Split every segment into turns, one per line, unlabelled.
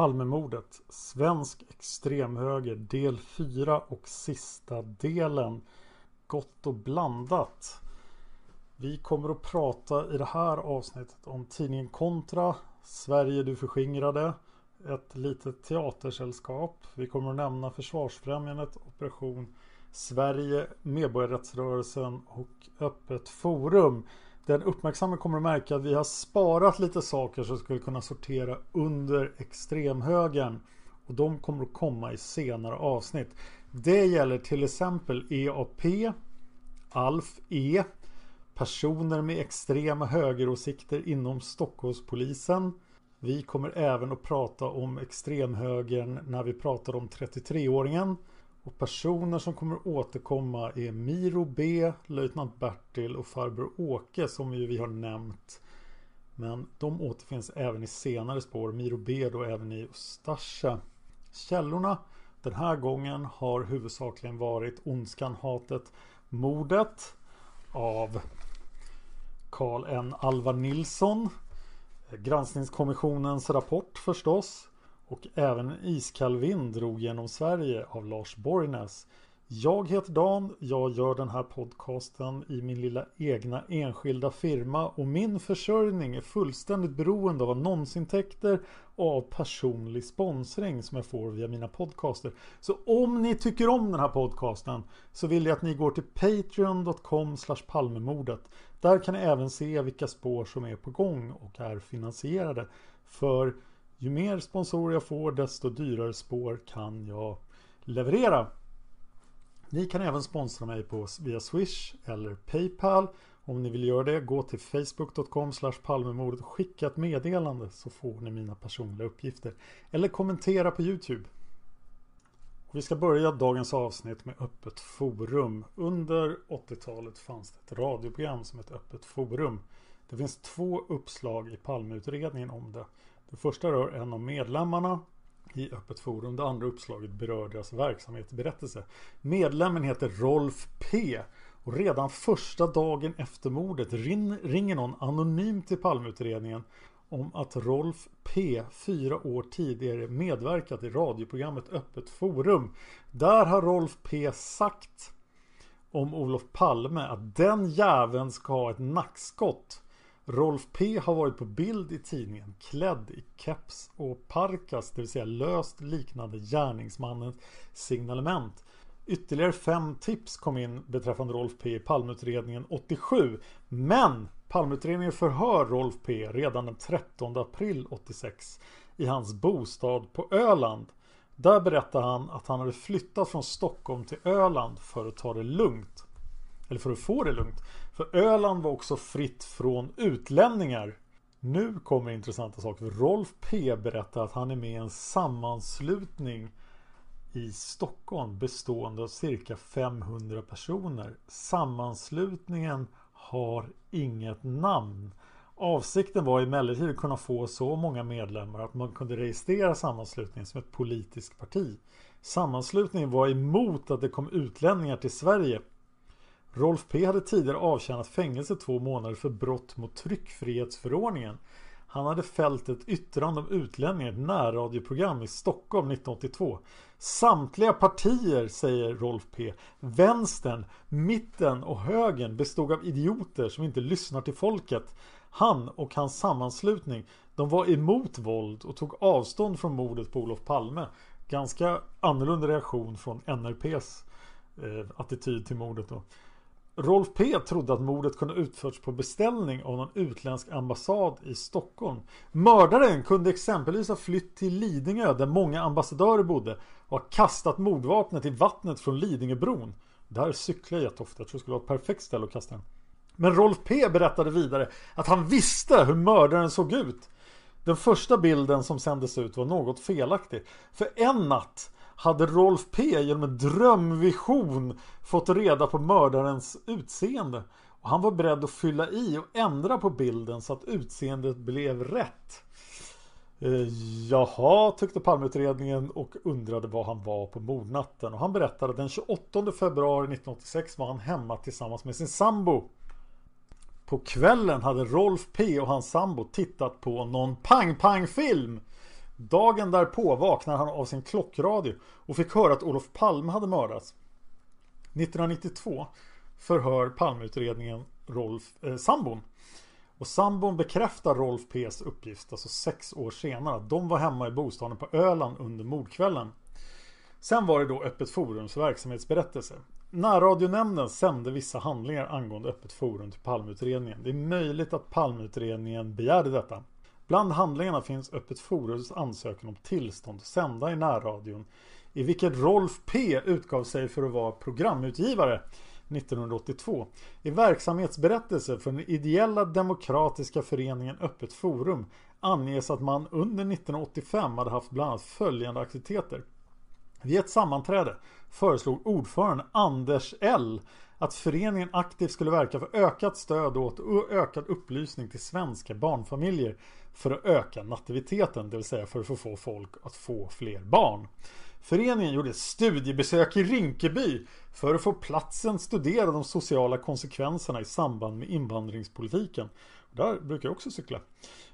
Palmemordet, svensk extremhöger, del 4 och sista delen. Gott och blandat. Vi kommer att prata i det här avsnittet om tidningen Kontra, Sverige du förskingrade, ett litet teatersällskap. Vi kommer att nämna Försvarsfrämjandet, Operation Sverige, Medborgarrättsrörelsen och Öppet Forum. Den uppmärksamma kommer att märka att vi har sparat lite saker som skulle kunna sortera under extremhögern. Och de kommer att komma i senare avsnitt. Det gäller till exempel EAP, ALF E, personer med extrema högeråsikter inom Stockholmspolisen. Vi kommer även att prata om extremhögern när vi pratar om 33-åringen. Och personer som kommer återkomma är Miro B, löjtnant Bertil och farbror Åke som ju vi har nämnt. Men de återfinns även i senare spår. Miro B då även i Ustasja. Källorna den här gången har huvudsakligen varit Ondskan, hatet, mordet av Karl N. Alvar Nilsson. Granskningskommissionens rapport förstås. Och även en iskall vind drog genom Sverige av Lars Borgnäs. Jag heter Dan, jag gör den här podcasten i min lilla egna enskilda firma och min försörjning är fullständigt beroende av annonsintäkter och av personlig sponsring som jag får via mina podcaster. Så om ni tycker om den här podcasten så vill jag att ni går till patreon.com palmemordet. Där kan ni även se vilka spår som är på gång och är finansierade. För ju mer sponsorer jag får desto dyrare spår kan jag leverera. Ni kan även sponsra mig på via Swish eller Paypal. Om ni vill göra det, gå till facebook.com palmemordet och skicka ett meddelande så får ni mina personliga uppgifter. Eller kommentera på Youtube. Och vi ska börja dagens avsnitt med Öppet Forum. Under 80-talet fanns det ett radioprogram som hette Öppet Forum. Det finns två uppslag i Palmeutredningen om det. Det första rör en av medlemmarna i Öppet Forum. Det andra uppslaget berör deras verksamhetsberättelse. Medlemmen heter Rolf P. Och redan första dagen efter mordet ringer någon anonymt till Palmeutredningen om att Rolf P fyra år tidigare medverkat i radioprogrammet Öppet Forum. Där har Rolf P sagt om Olof Palme att den jäveln ska ha ett nackskott Rolf P har varit på bild i tidningen klädd i keps och parkas, det vill säga löst liknande gärningsmannens signalement. Ytterligare fem tips kom in beträffande Rolf P i Palmeutredningen 87. Men Palmeutredningen förhör Rolf P redan den 13 april 86 i hans bostad på Öland. Där berättar han att han hade flyttat från Stockholm till Öland för att ta det lugnt. Eller för att få det lugnt. För Öland var också fritt från utlänningar. Nu kommer intressanta saker. Rolf P berättar att han är med i en sammanslutning i Stockholm bestående av cirka 500 personer. Sammanslutningen har inget namn. Avsikten var emellertid att kunna få så många medlemmar att man kunde registrera sammanslutningen som ett politiskt parti. Sammanslutningen var emot att det kom utlänningar till Sverige Rolf P hade tidigare avtjänat fängelse två månader för brott mot tryckfrihetsförordningen. Han hade fällt ett yttrande om utlänningar i ett närradioprogram i Stockholm 1982. Samtliga partier, säger Rolf P. Vänstern, mitten och högern bestod av idioter som inte lyssnar till folket. Han och hans sammanslutning, de var emot våld och tog avstånd från mordet på Olof Palme. Ganska annorlunda reaktion från NRPs eh, attityd till mordet då. Rolf P trodde att mordet kunde utförts på beställning av någon utländsk ambassad i Stockholm. Mördaren kunde exempelvis ha flytt till Lidingö där många ambassadörer bodde och ha kastat mordvapnet i vattnet från Lidingöbron. Där cyklar jag jätteofta, jag tror det skulle vara ett perfekt ställe att kasta den. Men Rolf P berättade vidare att han visste hur mördaren såg ut. Den första bilden som sändes ut var något felaktig. För en natt hade Rolf P genom en drömvision fått reda på mördarens utseende. Och han var beredd att fylla i och ändra på bilden så att utseendet blev rätt. Eh, jaha, tyckte Palmeutredningen och undrade var han var på mordnatten. Och han berättade att den 28 februari 1986 var han hemma tillsammans med sin sambo. På kvällen hade Rolf P och hans sambo tittat på någon pang-pang-film. Dagen därpå vaknade han av sin klockradio och fick höra att Olof Palme hade mördats. 1992 förhör Palmeutredningen Rolf eh, sambon. Och sambon bekräftar Rolf P's uppgift, alltså sex år senare, att de var hemma i bostaden på Öland under mordkvällen. Sen var det då Öppet Forums verksamhetsberättelse. Närradionämnden sände vissa handlingar angående Öppet Forum till Palmeutredningen. Det är möjligt att Palmeutredningen begärde detta. Bland handlingarna finns Öppet Forums ansökan om tillstånd att sända i närradion i vilket Rolf P utgav sig för att vara programutgivare 1982. I verksamhetsberättelse för den ideella demokratiska föreningen Öppet Forum anges att man under 1985 hade haft bland annat följande aktiviteter. Vid ett sammanträde föreslog ordförande Anders L att föreningen aktivt skulle verka för ökat stöd åt och ökad upplysning till svenska barnfamiljer för att öka nativiteten, det vill säga för att få folk att få fler barn. Föreningen gjorde ett studiebesök i Rinkeby för att få platsen studera de sociala konsekvenserna i samband med invandringspolitiken. Där brukar jag också cykla.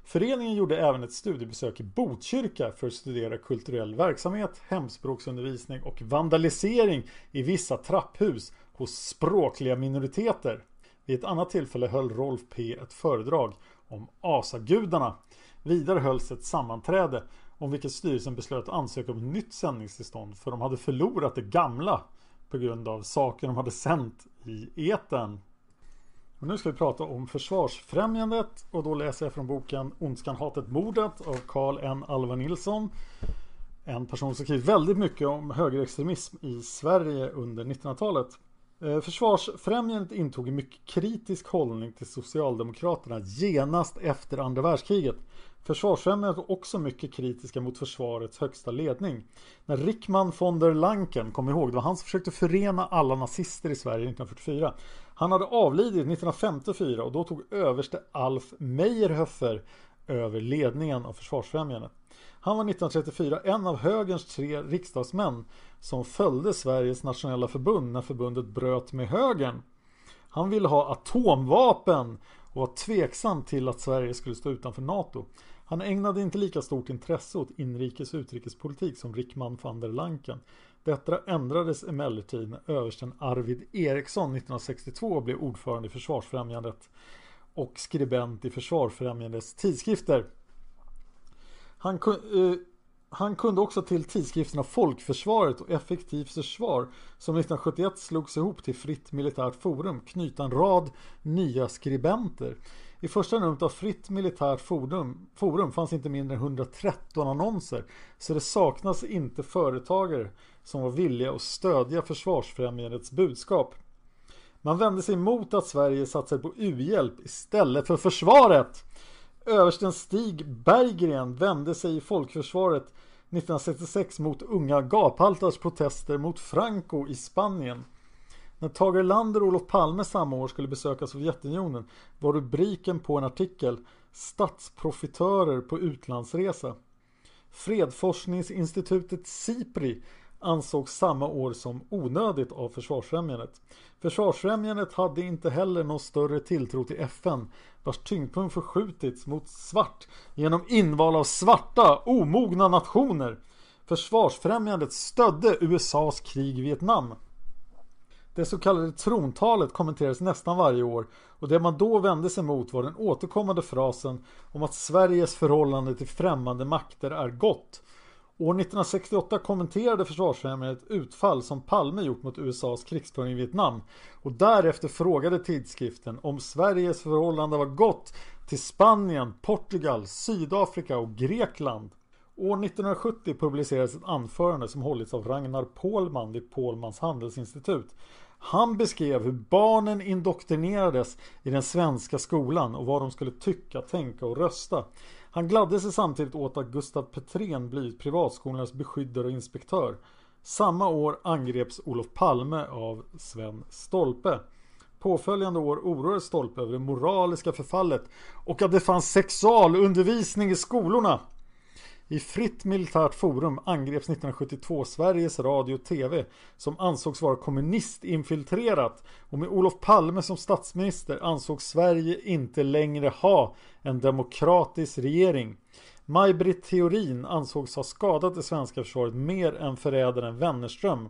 Föreningen gjorde även ett studiebesök i Botkyrka för att studera kulturell verksamhet, hemspråksundervisning och vandalisering i vissa trapphus hos språkliga minoriteter. Vid ett annat tillfälle höll Rolf P ett föredrag om asagudarna. Vidare hölls ett sammanträde om vilket styrelsen beslöt ansöka om nytt sändningstillstånd för de hade förlorat det gamla på grund av saker de hade sänt i eten. Och nu ska vi prata om Försvarsfrämjandet och då läser jag från boken Ondskan, hatet, mordet av Carl N. Alva Nilsson. En person som skrivit väldigt mycket om högerextremism i Sverige under 1900-talet. Eh, försvarsfrämjandet intog en mycket kritisk hållning till Socialdemokraterna genast efter andra världskriget. Försvarsfrämjandet var också mycket kritiska mot försvarets högsta ledning. När Rickman von der Lanken, kom ihåg, det var han som försökte förena alla nazister i Sverige 1944. Han hade avlidit 1954 och då tog överste Alf Meyerhöffer över ledningen av Försvarsfrämjandet. Han var 1934 en av högerns tre riksdagsmän som följde Sveriges nationella förbund när förbundet bröt med högern. Han ville ha atomvapen och var tveksam till att Sverige skulle stå utanför NATO. Han ägnade inte lika stort intresse åt inrikes och utrikespolitik som Rickman van der Lanken. Detta ändrades emellertid när översten Arvid Eriksson 1962 blev ordförande i Försvarsfrämjandet och skribent i Försvarsfrämjandets tidskrifter. Han, uh, han kunde också till tidskrifterna Folkförsvaret och Effektivt försvar som 1971 slogs ihop till Fritt Militärt Forum knyta en rad nya skribenter. I första numret av Fritt Militärt Forum, forum fanns inte mindre än 113 annonser så det saknas inte företagare som var villiga att stödja Försvarsfrämjandets budskap. Man vände sig mot att Sverige satsade på u-hjälp istället för försvaret. Översten Stig Berggren vände sig i folkförsvaret 1966 mot unga gaphaltars protester mot Franco i Spanien. När Tage Erlander och Olof Palme samma år skulle besöka Sovjetunionen var rubriken på en artikel Statsprofitörer på utlandsresa. Fredforskningsinstitutet SIPRI ansågs samma år som onödigt av Försvarsfrämjandet. Försvarsfrämjandet hade inte heller någon större tilltro till FN vars tyngdpunkt förskjutits mot svart genom inval av svarta, omogna nationer. Försvarsfrämjandet stödde USAs krig i Vietnam. Det så kallade trontalet kommenterades nästan varje år och det man då vände sig mot var den återkommande frasen om att Sveriges förhållande till främmande makter är gott. År 1968 kommenterade Försvarsfrämjandet ett utfall som Palme gjort mot USAs krigsföring i Vietnam och därefter frågade tidskriften om Sveriges förhållande var gott till Spanien, Portugal, Sydafrika och Grekland. År 1970 publicerades ett anförande som hållits av Ragnar Pålman vid Pålmans handelsinstitut. Han beskrev hur barnen indoktrinerades i den svenska skolan och vad de skulle tycka, tänka och rösta. Han gladde sig samtidigt åt att Gustav Petrén blivit privatskolornas beskyddare och inspektör. Samma år angreps Olof Palme av Sven Stolpe. Påföljande år oroades Stolpe över det moraliska förfallet och att det fanns sexualundervisning i skolorna. I Fritt Militärt Forum angreps 1972 Sveriges Radio och TV som ansågs vara kommunistinfiltrerat och med Olof Palme som statsminister ansågs Sverige inte längre ha en demokratisk regering. Maj-Britt Theorin ansågs ha skadat det svenska försvaret mer än förrädaren Wennerström.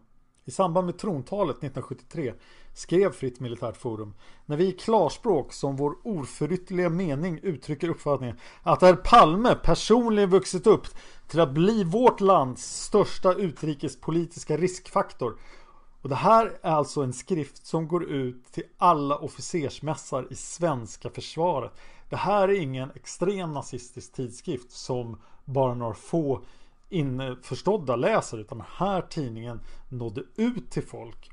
I samband med trontalet 1973 skrev Fritt Militärt Forum när vi i klarspråk som vår oförytterliga mening uttrycker uppfattningen att herr Palme personligen vuxit upp till att bli vårt lands största utrikespolitiska riskfaktor. Och det här är alltså en skrift som går ut till alla officersmässar i svenska försvaret. Det här är ingen extrem nazistisk tidskrift som bara några få införstådda läser utan den här tidningen nådde ut till folk.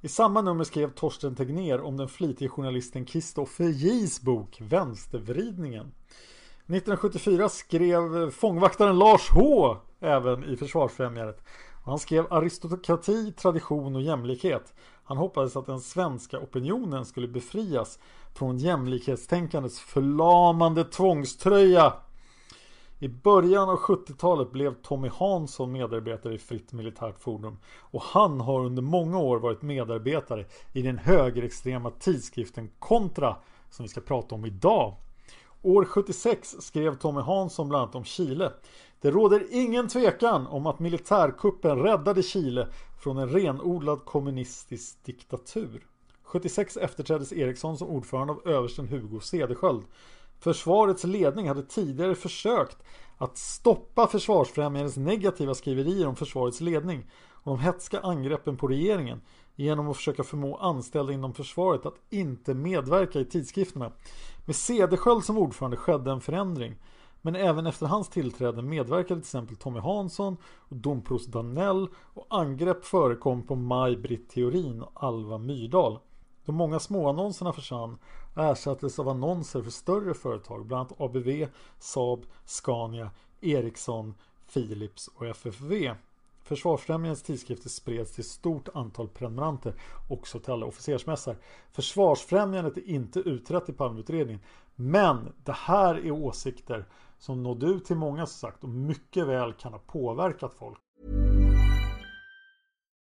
I samma nummer skrev Torsten Tegner om den flitige journalisten Kristoffer Jis bok Vänstervridningen. 1974 skrev fångvaktaren Lars H även i Försvarsfrämjandet. Han skrev aristokrati, tradition och jämlikhet. Han hoppades att den svenska opinionen skulle befrias från jämlikhetstänkandets förlamande tvångströja i början av 70-talet blev Tommy Hansson medarbetare i Fritt Militärt Forum och han har under många år varit medarbetare i den högerextrema tidskriften Kontra som vi ska prata om idag. År 76 skrev Tommy Hansson bland annat om Chile. Det råder ingen tvekan om att militärkuppen räddade Chile från en renodlad kommunistisk diktatur. 76 efterträddes Eriksson som ordförande av översten Hugo Cederschiöld Försvarets ledning hade tidigare försökt att stoppa Försvarsfrämjandets negativa skriverier om försvarets ledning och de hetska angreppen på regeringen genom att försöka förmå anställda inom försvaret att inte medverka i tidskrifterna. Med Cederschiöld som ordförande skedde en förändring. Men även efter hans tillträde medverkade till exempel Tommy Hansson och domprost Danell och angrepp förekom på Maj-Britt Theorin och Alva Myrdal. De många småannonserna försvann ersattes av annonser för större företag, bland annat ABV, Saab, Scania, Ericsson, Philips och FFV. Försvarsfrämjandets tidskrifter spreds till ett stort antal prenumeranter, också till alla officersmässar. Försvarsfrämjandet är inte utrett i Palmeutredningen, men det här är åsikter som nådde ut till många som sagt och mycket väl kan ha påverkat folk.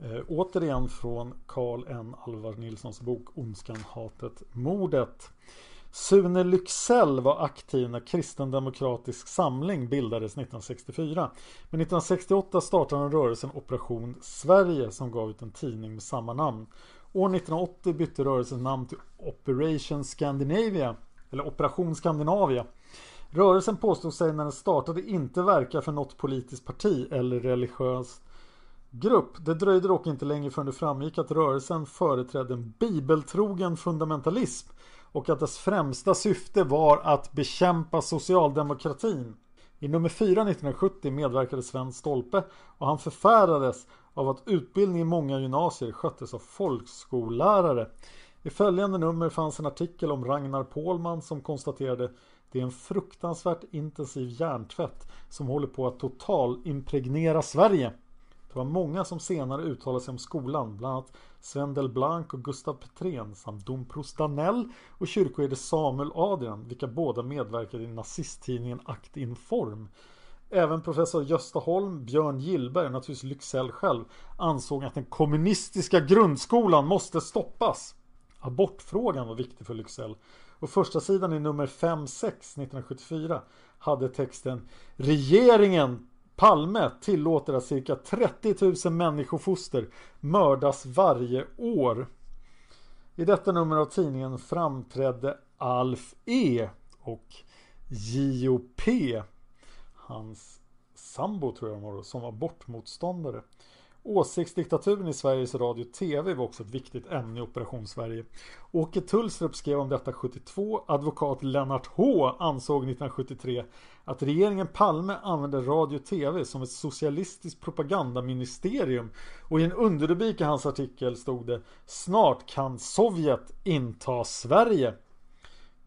Eh, återigen från Karl N. Alvar Nilssons bok Ondskan, hatet, mordet. Sune Lycksell var aktiv när Kristendemokratisk Samling bildades 1964. Men 1968 startade han rörelsen Operation Sverige som gav ut en tidning med samma namn. År 1980 bytte rörelsen namn till Operation Scandinavia, eller Operation Skandinavia. Rörelsen påstod sig när den startade inte verka för något politiskt parti eller religiös grupp. Det dröjde dock inte länge förrän det framgick att rörelsen företrädde en bibeltrogen fundamentalism och att dess främsta syfte var att bekämpa socialdemokratin. I nummer 4 1970 medverkade Sven Stolpe och han förfärades av att utbildning i många gymnasier sköttes av folkskollärare. I följande nummer fanns en artikel om Ragnar Pålman som konstaterade det är en fruktansvärt intensiv hjärntvätt som håller på att totalimpregnera Sverige. Det var många som senare uttalade sig om skolan, bland annat Sven Delblanc och Gustav Petrén samt domprost Danell och kyrkoherde Samuel Adrian, vilka båda medverkade i nazisttidningen Akt Inform. Även professor Gösta Holm, Björn Gillberg och naturligtvis Lycksell själv ansåg att den kommunistiska grundskolan måste stoppas. Abortfrågan var viktig för Lycksell och första sidan i nummer 5-6 1974 hade texten Regeringen Palme tillåter att cirka 30 000 människofoster mördas varje år. I detta nummer av tidningen framträdde Alf E och J.O.P. Hans sambo tror jag var som var abortmotståndare. Åsiktsdiktaturen i Sveriges Radio TV var också ett viktigt ämne i Operation Sverige. Åke Tullstrup skrev om detta 72. Advokat Lennart H ansåg 1973 att regeringen Palme använde radio TV som ett socialistiskt propagandaministerium och i en underrubrik i hans artikel stod det Snart kan Sovjet inta Sverige.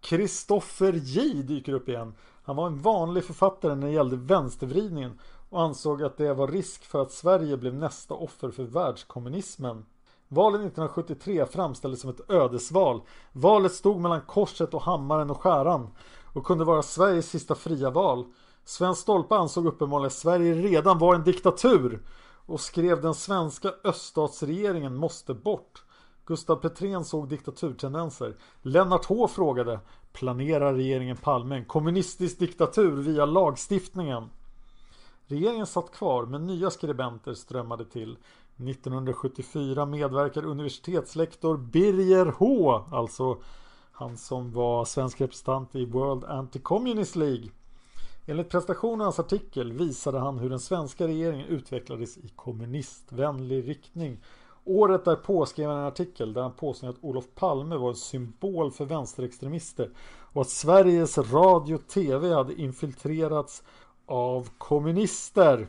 Kristoffer J dyker upp igen. Han var en vanlig författare när det gällde vänstervridningen och ansåg att det var risk för att Sverige blev nästa offer för världskommunismen. Valet 1973 framställdes som ett ödesval. Valet stod mellan korset och hammaren och skäran och kunde vara Sveriges sista fria val. Sven Stolpe ansåg uppenbarligen att Sverige redan var en diktatur och skrev den svenska öststatsregeringen måste bort. Gustav Petrén såg diktaturtendenser. Lennart H frågade Planerar regeringen Palme en kommunistisk diktatur via lagstiftningen? Regeringen satt kvar men nya skribenter strömmade till. 1974 medverkar universitetslektor Birger H, alltså han som var svensk representant i World Anti-Communist League. Enligt prestationernas artikel visade han hur den svenska regeringen utvecklades i kommunistvänlig riktning. Året därpå skrev han en artikel där han påstod att Olof Palme var en symbol för vänsterextremister och att Sveriges Radio TV hade infiltrerats av kommunister.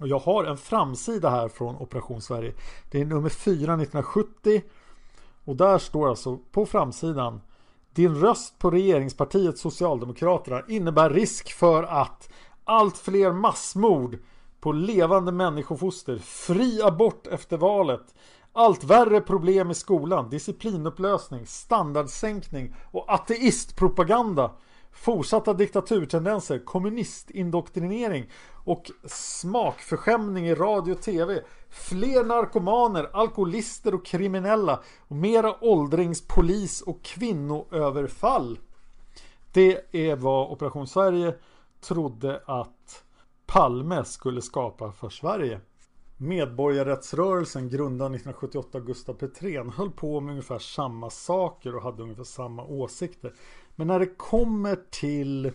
Och jag har en framsida här från Operation Sverige. Det är nummer 4 1970. Och där står alltså på framsidan Din röst på regeringspartiet Socialdemokraterna innebär risk för att allt fler massmord på levande människofoster, fri abort efter valet, allt värre problem i skolan, disciplinupplösning, standardsänkning och ateistpropaganda Fortsatta diktaturtendenser, kommunistindoktrinering och smakförskämning i radio och tv. Fler narkomaner, alkoholister och kriminella. Och mera åldringspolis och kvinnoöverfall. Det är vad Operation Sverige trodde att Palme skulle skapa för Sverige. Medborgarrättsrörelsen grundad 1978 Gustav Petrén höll på med ungefär samma saker och hade ungefär samma åsikter. Men när det kommer till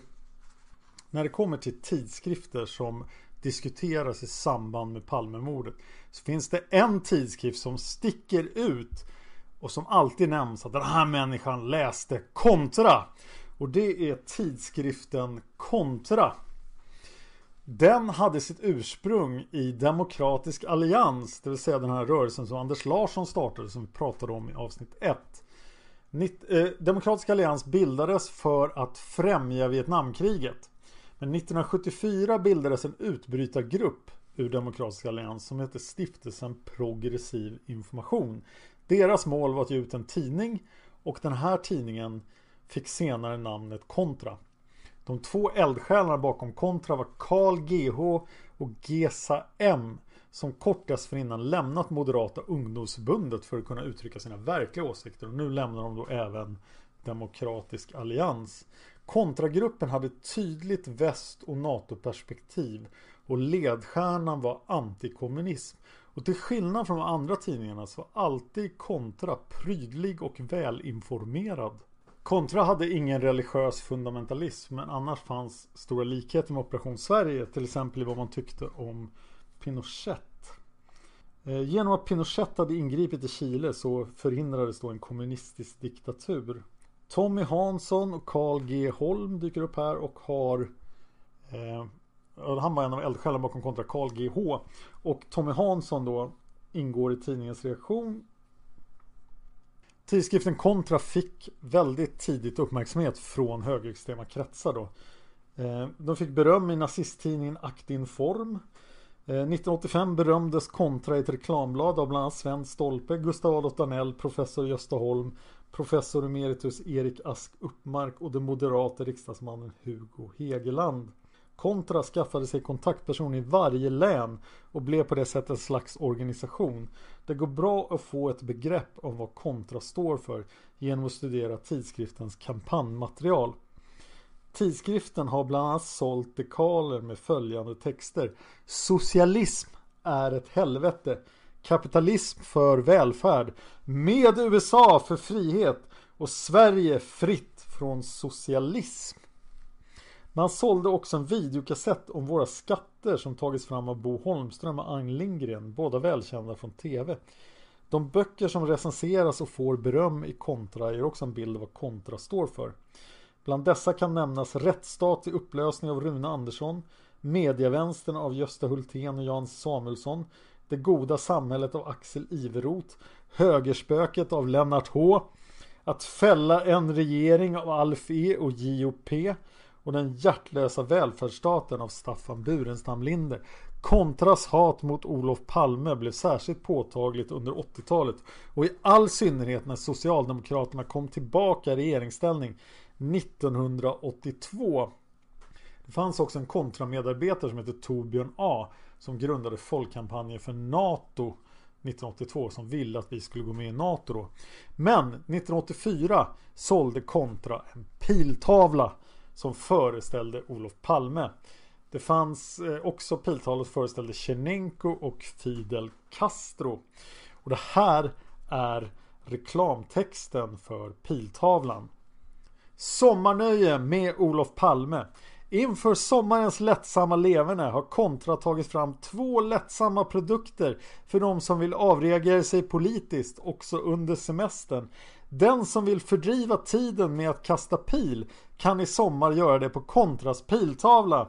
när det kommer till tidskrifter som diskuteras i samband med Palmemordet så finns det en tidskrift som sticker ut och som alltid nämns att den här människan läste Kontra. Och det är tidskriften Kontra. Den hade sitt ursprung i Demokratisk Allians, det vill säga den här rörelsen som Anders Larsson startade som vi pratade om i avsnitt 1. Eh, Demokratiska Demokratisk Allians bildades för att främja Vietnamkriget. Men 1974 bildades en utbrytargrupp ur Demokratisk Allians som hette Stiftelsen Progressiv Information. Deras mål var att ge ut en tidning och den här tidningen fick senare namnet Kontra. De två eldsjälarna bakom Kontra var Carl GH och Gesa M som kort dessförinnan lämnat Moderata ungdomsförbundet för att kunna uttrycka sina verkliga åsikter och nu lämnar de då även Demokratisk allians. Kontragruppen hade tydligt väst och NATO-perspektiv och ledstjärnan var antikommunism. Och till skillnad från de andra tidningarna så var alltid Kontra prydlig och välinformerad. Kontra hade ingen religiös fundamentalism men annars fanns stora likheter med Operation Sverige till exempel i vad man tyckte om Pinochet. Eh, genom att Pinochet hade ingripit i Chile så förhindrades då en kommunistisk diktatur. Tommy Hansson och Carl G Holm dyker upp här och har eh, Han var en av eldsjälarna bakom kontra Carl G H Och Tommy Hansson då ingår i tidningens reaktion Tidskriften Kontra fick väldigt tidigt uppmärksamhet från högerextrema kretsar då. Eh, de fick beröm i nazisttidningen Aktinform. Eh, 1985 berömdes Kontra i ett reklamblad av bland annat Sven Stolpe, Gustav Adolf Danell, professor Gösta Holm, professor emeritus Erik Ask Uppmark och den moderata riksdagsmannen Hugo Hegeland. Kontra skaffade sig kontaktperson i varje län och blev på det sättet en slags organisation. Det går bra att få ett begrepp om vad Kontra står för genom att studera tidskriftens kampanjmaterial. Tidskriften har bland annat sålt dekaler med följande texter. Socialism är ett helvete. Kapitalism för välfärd. Med USA för frihet. Och Sverige fritt från socialism. Man sålde också en videokassett om våra skatter som tagits fram av Bo Holmström och Agne Lindgren, båda välkända från TV. De böcker som recenseras och får beröm i kontra ger också en bild av vad kontra står för. Bland dessa kan nämnas Rättsstat i upplösning av Rune Andersson, Medievänstern av Gösta Hultén och Jan Samuelsson, Det goda samhället av Axel Iveroth, Högerspöket av Lennart H, Att fälla en regering av Alf E och J.O.P och Den hjärtlösa välfärdsstaten av Staffan Burenstam Linder. Kontras hat mot Olof Palme blev särskilt påtagligt under 80-talet och i all synnerhet när Socialdemokraterna kom tillbaka i regeringsställning 1982. Det fanns också en kontramedarbetare som hette Torbjörn A som grundade Folkkampanjen för NATO 1982 som ville att vi skulle gå med i NATO då. Men 1984 sålde Kontra en piltavla som föreställde Olof Palme. Det fanns eh, också piltavlor som föreställde Tjernenko och Fidel Castro. Och det här är reklamtexten för piltavlan. Sommarnöje med Olof Palme. Inför sommarens lättsamma leverne har Kontra tagit fram två lättsamma produkter för de som vill avreagera sig politiskt också under semestern. Den som vill fördriva tiden med att kasta pil kan i sommar göra det på Kontras piltavla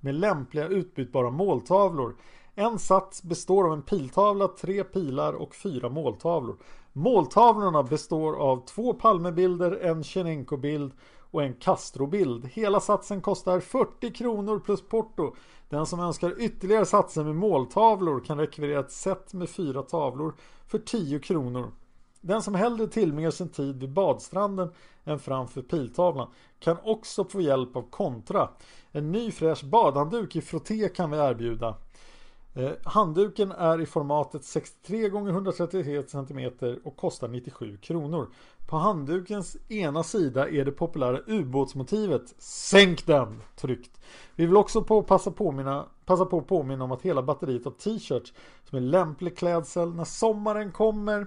med lämpliga utbytbara måltavlor. En sats består av en piltavla, tre pilar och fyra måltavlor. Måltavlorna består av två Palmebilder, en Tjernenko-bild och en Castro-bild. Hela satsen kostar 40 kronor plus porto. Den som önskar ytterligare satser med måltavlor kan rekvirera ett set med fyra tavlor för 10 kronor. Den som hellre tillbringar sin tid vid badstranden än framför piltavlan kan också få hjälp av Kontra. En ny fräsch badhandduk i frotté kan vi erbjuda. Eh, handduken är i formatet 63 x 133 cm och kostar 97 kronor. På handdukens ena sida är det populära ubåtsmotivet Sänk den! tryckt. Vi vill också på passa, påminna, passa på att påminna om att hela batteriet av t-shirts som är lämplig klädsel när sommaren kommer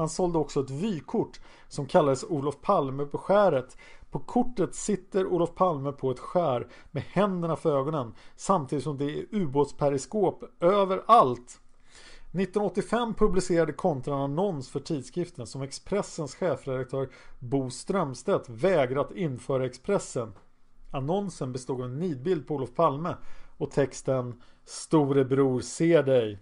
man sålde också ett vykort som kallades Olof Palme på skäret. På kortet sitter Olof Palme på ett skär med händerna för ögonen samtidigt som det är ubåtsperiskop överallt. 1985 publicerade Kontra en annons för tidskriften som Expressens chefredaktör Bo Strömstedt vägrat införa Expressen. Annonsen bestod av en nidbild på Olof Palme och texten Storebror ser dig.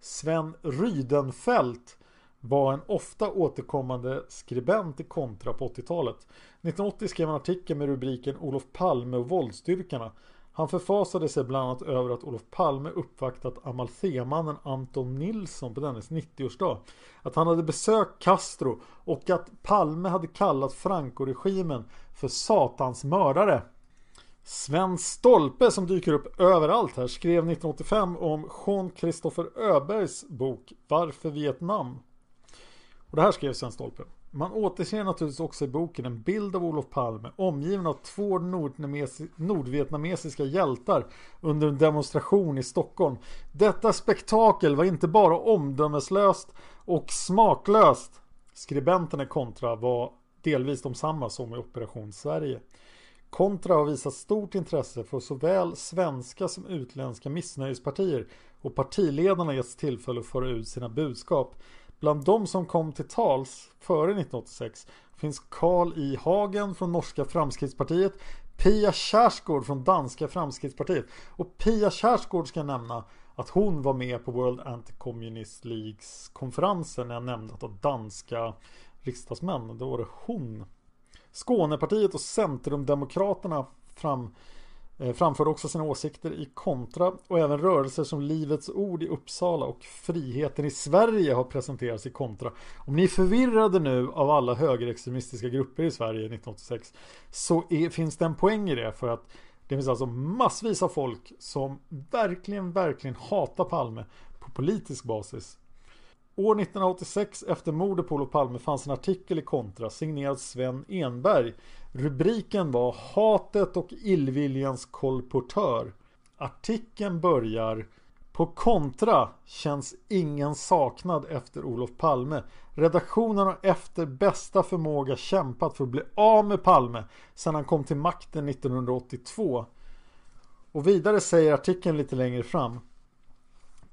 Sven Rydenfelt var en ofta återkommande skribent i kontra på 80-talet. 1980 skrev han artikel med rubriken Olof Palme och våldsstyrkarna. Han förfasade sig bland annat över att Olof Palme uppvaktat Amalthemannen Anton Nilsson på dennes 90-årsdag. Att han hade besökt Castro och att Palme hade kallat Franco-regimen för satans mördare. Sven Stolpe som dyker upp överallt här skrev 1985 om Jean Christopher Öbergs bok Varför Vietnam? Och det här skrev Sven Stolpe. Man återser naturligtvis också i boken en bild av Olof Palme omgiven av två nordvietnamesiska hjältar under en demonstration i Stockholm. Detta spektakel var inte bara omdömeslöst och smaklöst. Skribenterna kontra var delvis de samma som i Operation Sverige. Kontra har visat stort intresse för såväl svenska som utländska missnöjespartier och partiledarna getts tillfälle att föra ut sina budskap. Bland de som kom till tals före 1986 finns Karl I Hagen från norska Framskrittspartiet, Pia Kjaersgaard från danska Framskrittspartiet. Och Pia Kjaersgaard ska jag nämna att hon var med på World Anti-Communist Leagues konferensen när jag nämnde att det var danska riksdagsmän. Då var det hon. Skånepartiet och Centrumdemokraterna fram Eh, framförde också sina åsikter i kontra och även rörelser som Livets Ord i Uppsala och Friheten i Sverige har presenterats i kontra. Om ni är förvirrade nu av alla högerextremistiska grupper i Sverige 1986 så är, finns det en poäng i det för att det finns alltså massvis av folk som verkligen, verkligen hatar Palme på politisk basis. År 1986 efter mordet på Olof Palme fanns en artikel i kontra signerad Sven Enberg Rubriken var Hatet och illviljans kolportör. Artikeln börjar På kontra känns ingen saknad efter Olof Palme. Redaktionen har efter bästa förmåga kämpat för att bli av med Palme sedan han kom till makten 1982. Och vidare säger artikeln lite längre fram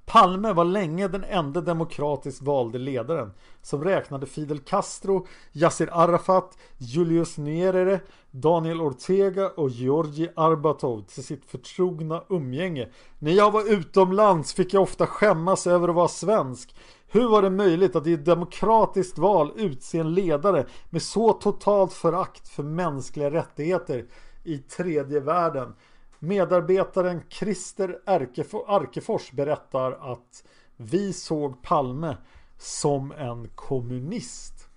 Palme var länge den enda demokratiskt valde ledaren som räknade Fidel Castro, Yassir Arafat, Julius Nyerere, Daniel Ortega och Georgi Arbatov till sitt förtrogna umgänge. När jag var utomlands fick jag ofta skämmas över att vara svensk. Hur var det möjligt att i ett demokratiskt val utse en ledare med så totalt förakt för mänskliga rättigheter i tredje världen? Medarbetaren Christer Arkefors berättar att vi såg Palme som en kommunist.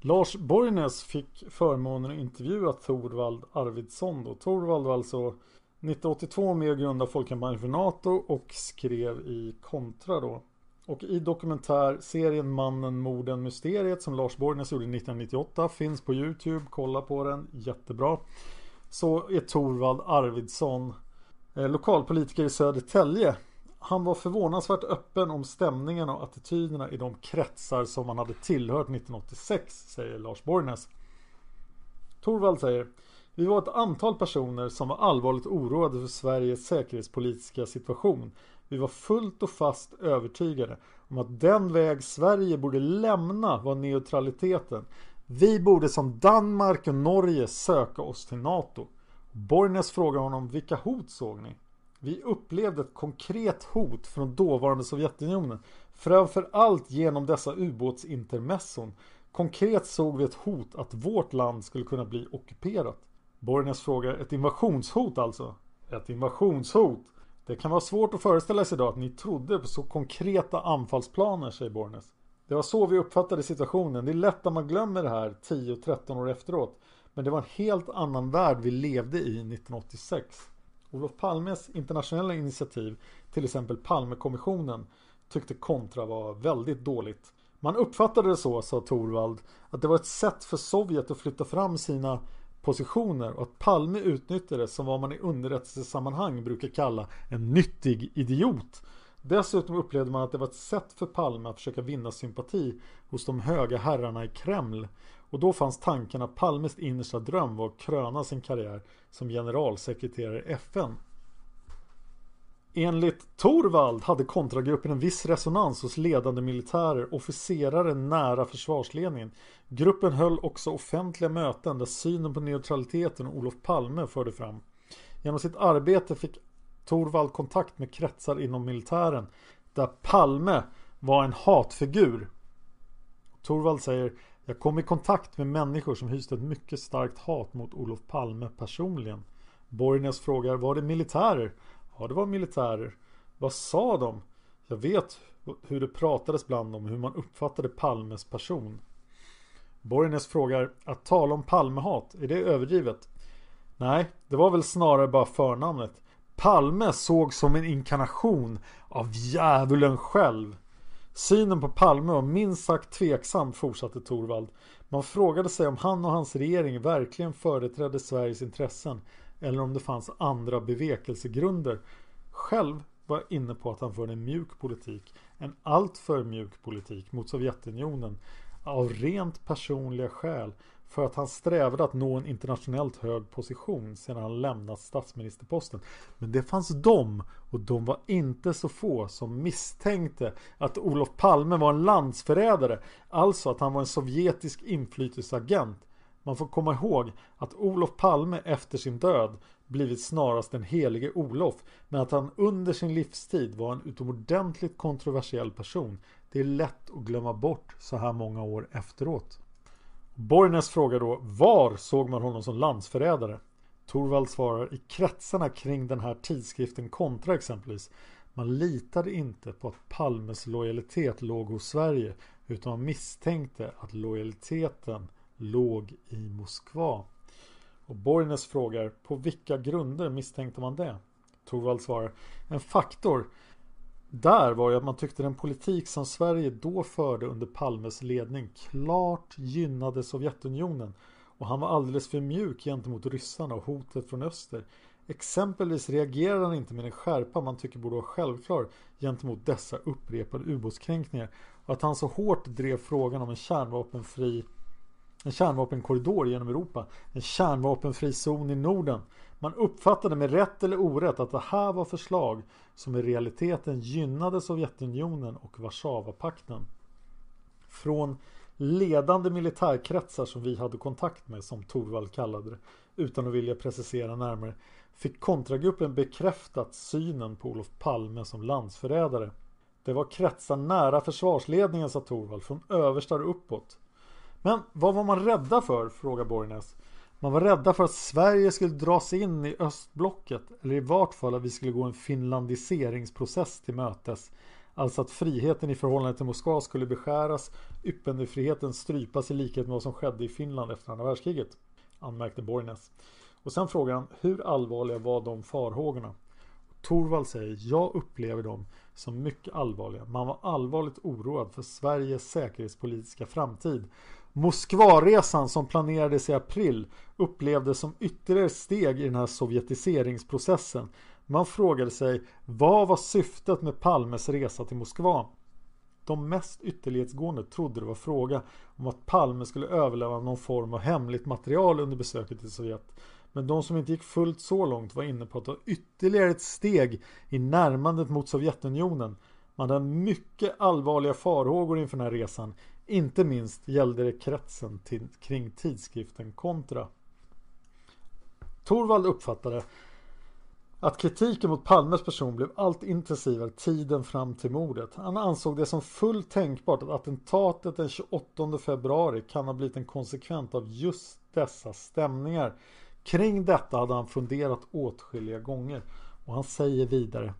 Lars Borgnäs fick förmånen att intervjua Torvald Arvidsson. Då. Torvald var alltså 1982 med och grundade Folkkampanjen för NATO och skrev i Kontra då. Och i dokumentärserien Mannen, morden, mysteriet som Lars Borgnäs gjorde 1998 finns på Youtube. Kolla på den, jättebra så är Torvald Arvidsson eh, lokalpolitiker i Södertälje. Han var förvånansvärt öppen om stämningen och attityderna i de kretsar som han hade tillhört 1986, säger Lars Borgnäs. Torvald säger Vi var ett antal personer som var allvarligt oroade för Sveriges säkerhetspolitiska situation. Vi var fullt och fast övertygade om att den väg Sverige borde lämna var neutraliteten. Vi borde som Danmark och Norge söka oss till NATO. Borgnäs frågar honom vilka hot såg ni? Vi upplevde ett konkret hot från dåvarande Sovjetunionen. Framförallt genom dessa ubåtsintermesson. Konkret såg vi ett hot att vårt land skulle kunna bli ockuperat. Borgnäs frågar, ett invasionshot alltså? Ett invasionshot? Det kan vara svårt att föreställa sig idag att ni trodde på så konkreta anfallsplaner, säger Borgnäs. Det var så vi uppfattade situationen. Det är lätt att man glömmer det här 10-13 år efteråt. Men det var en helt annan värld vi levde i 1986. Olof Palmes internationella initiativ, till exempel Palmekommissionen, tyckte kontra var väldigt dåligt. Man uppfattade det så, sa Torvald, att det var ett sätt för Sovjet att flytta fram sina positioner och att Palme utnyttjade som vad man i underrättelsesammanhang brukar kalla en nyttig idiot Dessutom upplevde man att det var ett sätt för Palme att försöka vinna sympati hos de höga herrarna i Kreml. Och då fanns tanken att Palmes innersta dröm var att kröna sin karriär som generalsekreterare i FN. Enligt Torvald hade kontragruppen en viss resonans hos ledande militärer, officerare nära försvarsledningen. Gruppen höll också offentliga möten där synen på neutraliteten och Olof Palme förde fram. Genom sitt arbete fick Torvald kontakt med kretsar inom militären där Palme var en hatfigur. Torvald säger Jag kom i kontakt med människor som hyste ett mycket starkt hat mot Olof Palme personligen. Borgnäs frågar Var det militärer? Ja, det var militärer. Vad sa de? Jag vet hur det pratades bland dem, hur man uppfattade Palmes person. Borgnäs frågar Att tala om Palmehat, är det överdrivet? Nej, det var väl snarare bara förnamnet. Palme såg som en inkarnation av djävulen själv. Synen på Palme var minst sagt tveksam, fortsatte Torvald. Man frågade sig om han och hans regering verkligen företrädde Sveriges intressen eller om det fanns andra bevekelsegrunder. Själv var jag inne på att han förde en mjuk politik. En alltför mjuk politik mot Sovjetunionen av rent personliga skäl för att han strävade att nå en internationellt hög position sedan han lämnat statsministerposten. Men det fanns de, och de var inte så få, som misstänkte att Olof Palme var en landsförrädare. Alltså att han var en sovjetisk inflytelseagent. Man får komma ihåg att Olof Palme efter sin död blivit snarast den helige Olof men att han under sin livstid var en utomordentligt kontroversiell person. Det är lätt att glömma bort så här många år efteråt. Borgnäs frågar då var såg man honom som landsförrädare? Torvald svarar i kretsarna kring den här tidskriften Kontra exempelvis. Man litade inte på att Palmes lojalitet låg hos Sverige utan man misstänkte att lojaliteten låg i Moskva. Och Borgnäs frågar på vilka grunder misstänkte man det? Torvald svarar en faktor där var ju att man tyckte den politik som Sverige då förde under Palmes ledning klart gynnade Sovjetunionen. Och han var alldeles för mjuk gentemot ryssarna och hotet från öster. Exempelvis reagerade han inte med den skärpa man tycker borde vara självklar gentemot dessa upprepade ubåtskränkningar. Och att han så hårt drev frågan om en kärnvapenfri en kärnvapenkorridor genom Europa, en kärnvapenfri zon i Norden man uppfattade med rätt eller orätt att det här var förslag som i realiteten gynnade Sovjetunionen och Warszawapakten. Från ledande militärkretsar som vi hade kontakt med, som Torvald kallade det, utan att vilja precisera närmare, fick kontragruppen bekräftat synen på Olof Palme som landsförrädare. Det var kretsar nära försvarsledningen, sa Torvald, från överstar uppåt. Men vad var man rädda för? frågar Borgnäs. Man var rädda för att Sverige skulle dras in i östblocket eller i vart fall att vi skulle gå en finlandiseringsprocess till mötes. Alltså att friheten i förhållande till Moskva skulle beskäras, yppandefriheten strypas i likhet med vad som skedde i Finland efter andra världskriget. Anmärkte Borgnäs. Och sen frågar han hur allvarliga var de farhågorna? Torvald säger jag upplever dem som mycket allvarliga. Man var allvarligt oroad för Sveriges säkerhetspolitiska framtid Moskvaresan som planerades i april upplevdes som ytterligare steg i den här sovjetiseringsprocessen. Man frågade sig vad var syftet med Palmes resa till Moskva? De mest ytterlighetsgående trodde det var fråga om att Palme skulle överlämna någon form av hemligt material under besöket i Sovjet. Men de som inte gick fullt så långt var inne på att ta ytterligare ett steg i närmandet mot Sovjetunionen. Man hade mycket allvarliga farhågor inför den här resan. Inte minst gällde det kretsen till, kring tidskriften Kontra. Torvald uppfattade att kritiken mot Palmes person blev allt intensivare tiden fram till mordet. Han ansåg det som fullt tänkbart att attentatet den 28 februari kan ha blivit en konsekvent av just dessa stämningar. Kring detta hade han funderat åtskilliga gånger och han säger vidare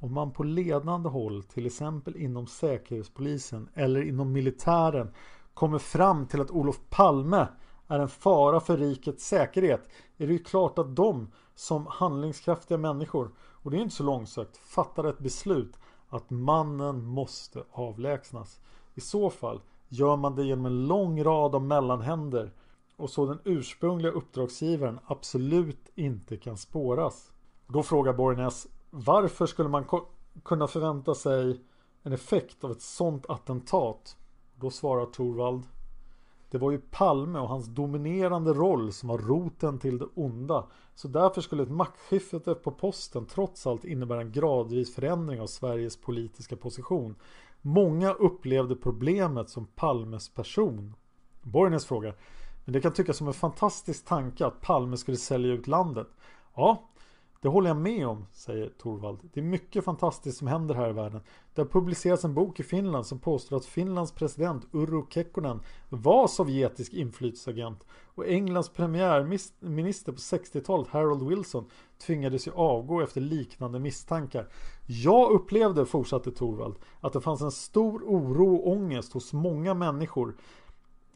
om man på ledande håll, till exempel inom Säkerhetspolisen eller inom militären, kommer fram till att Olof Palme är en fara för rikets säkerhet är det ju klart att de som handlingskraftiga människor, och det är inte så långsökt, fattar ett beslut att mannen måste avlägsnas. I så fall gör man det genom en lång rad av mellanhänder och så den ursprungliga uppdragsgivaren absolut inte kan spåras. Då frågar Borgnäs varför skulle man kunna förvänta sig en effekt av ett sånt attentat? Då svarar Torvald Det var ju Palme och hans dominerande roll som var roten till det onda. Så därför skulle ett maktskifte på posten trots allt innebära en gradvis förändring av Sveriges politiska position. Många upplevde problemet som Palmes person. Borgnäs frågar Men det kan tyckas som en fantastisk tanke att Palme skulle sälja ut landet. Ja, det håller jag med om, säger Torvald. Det är mycket fantastiskt som händer här i världen. Det har publicerats en bok i Finland som påstår att Finlands president Urho Kekkonen var sovjetisk inflytelseagent och Englands premiärminister på 60-talet Harold Wilson tvingades ju avgå efter liknande misstankar. Jag upplevde, fortsatte Torvald, att det fanns en stor oro och ångest hos många människor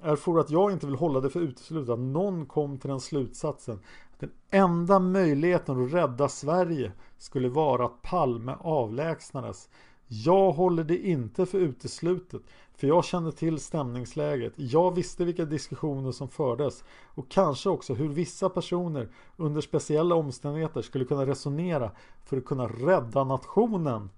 erfor att jag inte vill hålla det för uteslutet att någon kom till den slutsatsen att den enda möjligheten att rädda Sverige skulle vara att Palme avlägsnades. Jag håller det inte för uteslutet för jag kände till stämningsläget. Jag visste vilka diskussioner som fördes och kanske också hur vissa personer under speciella omständigheter skulle kunna resonera för att kunna rädda nationen.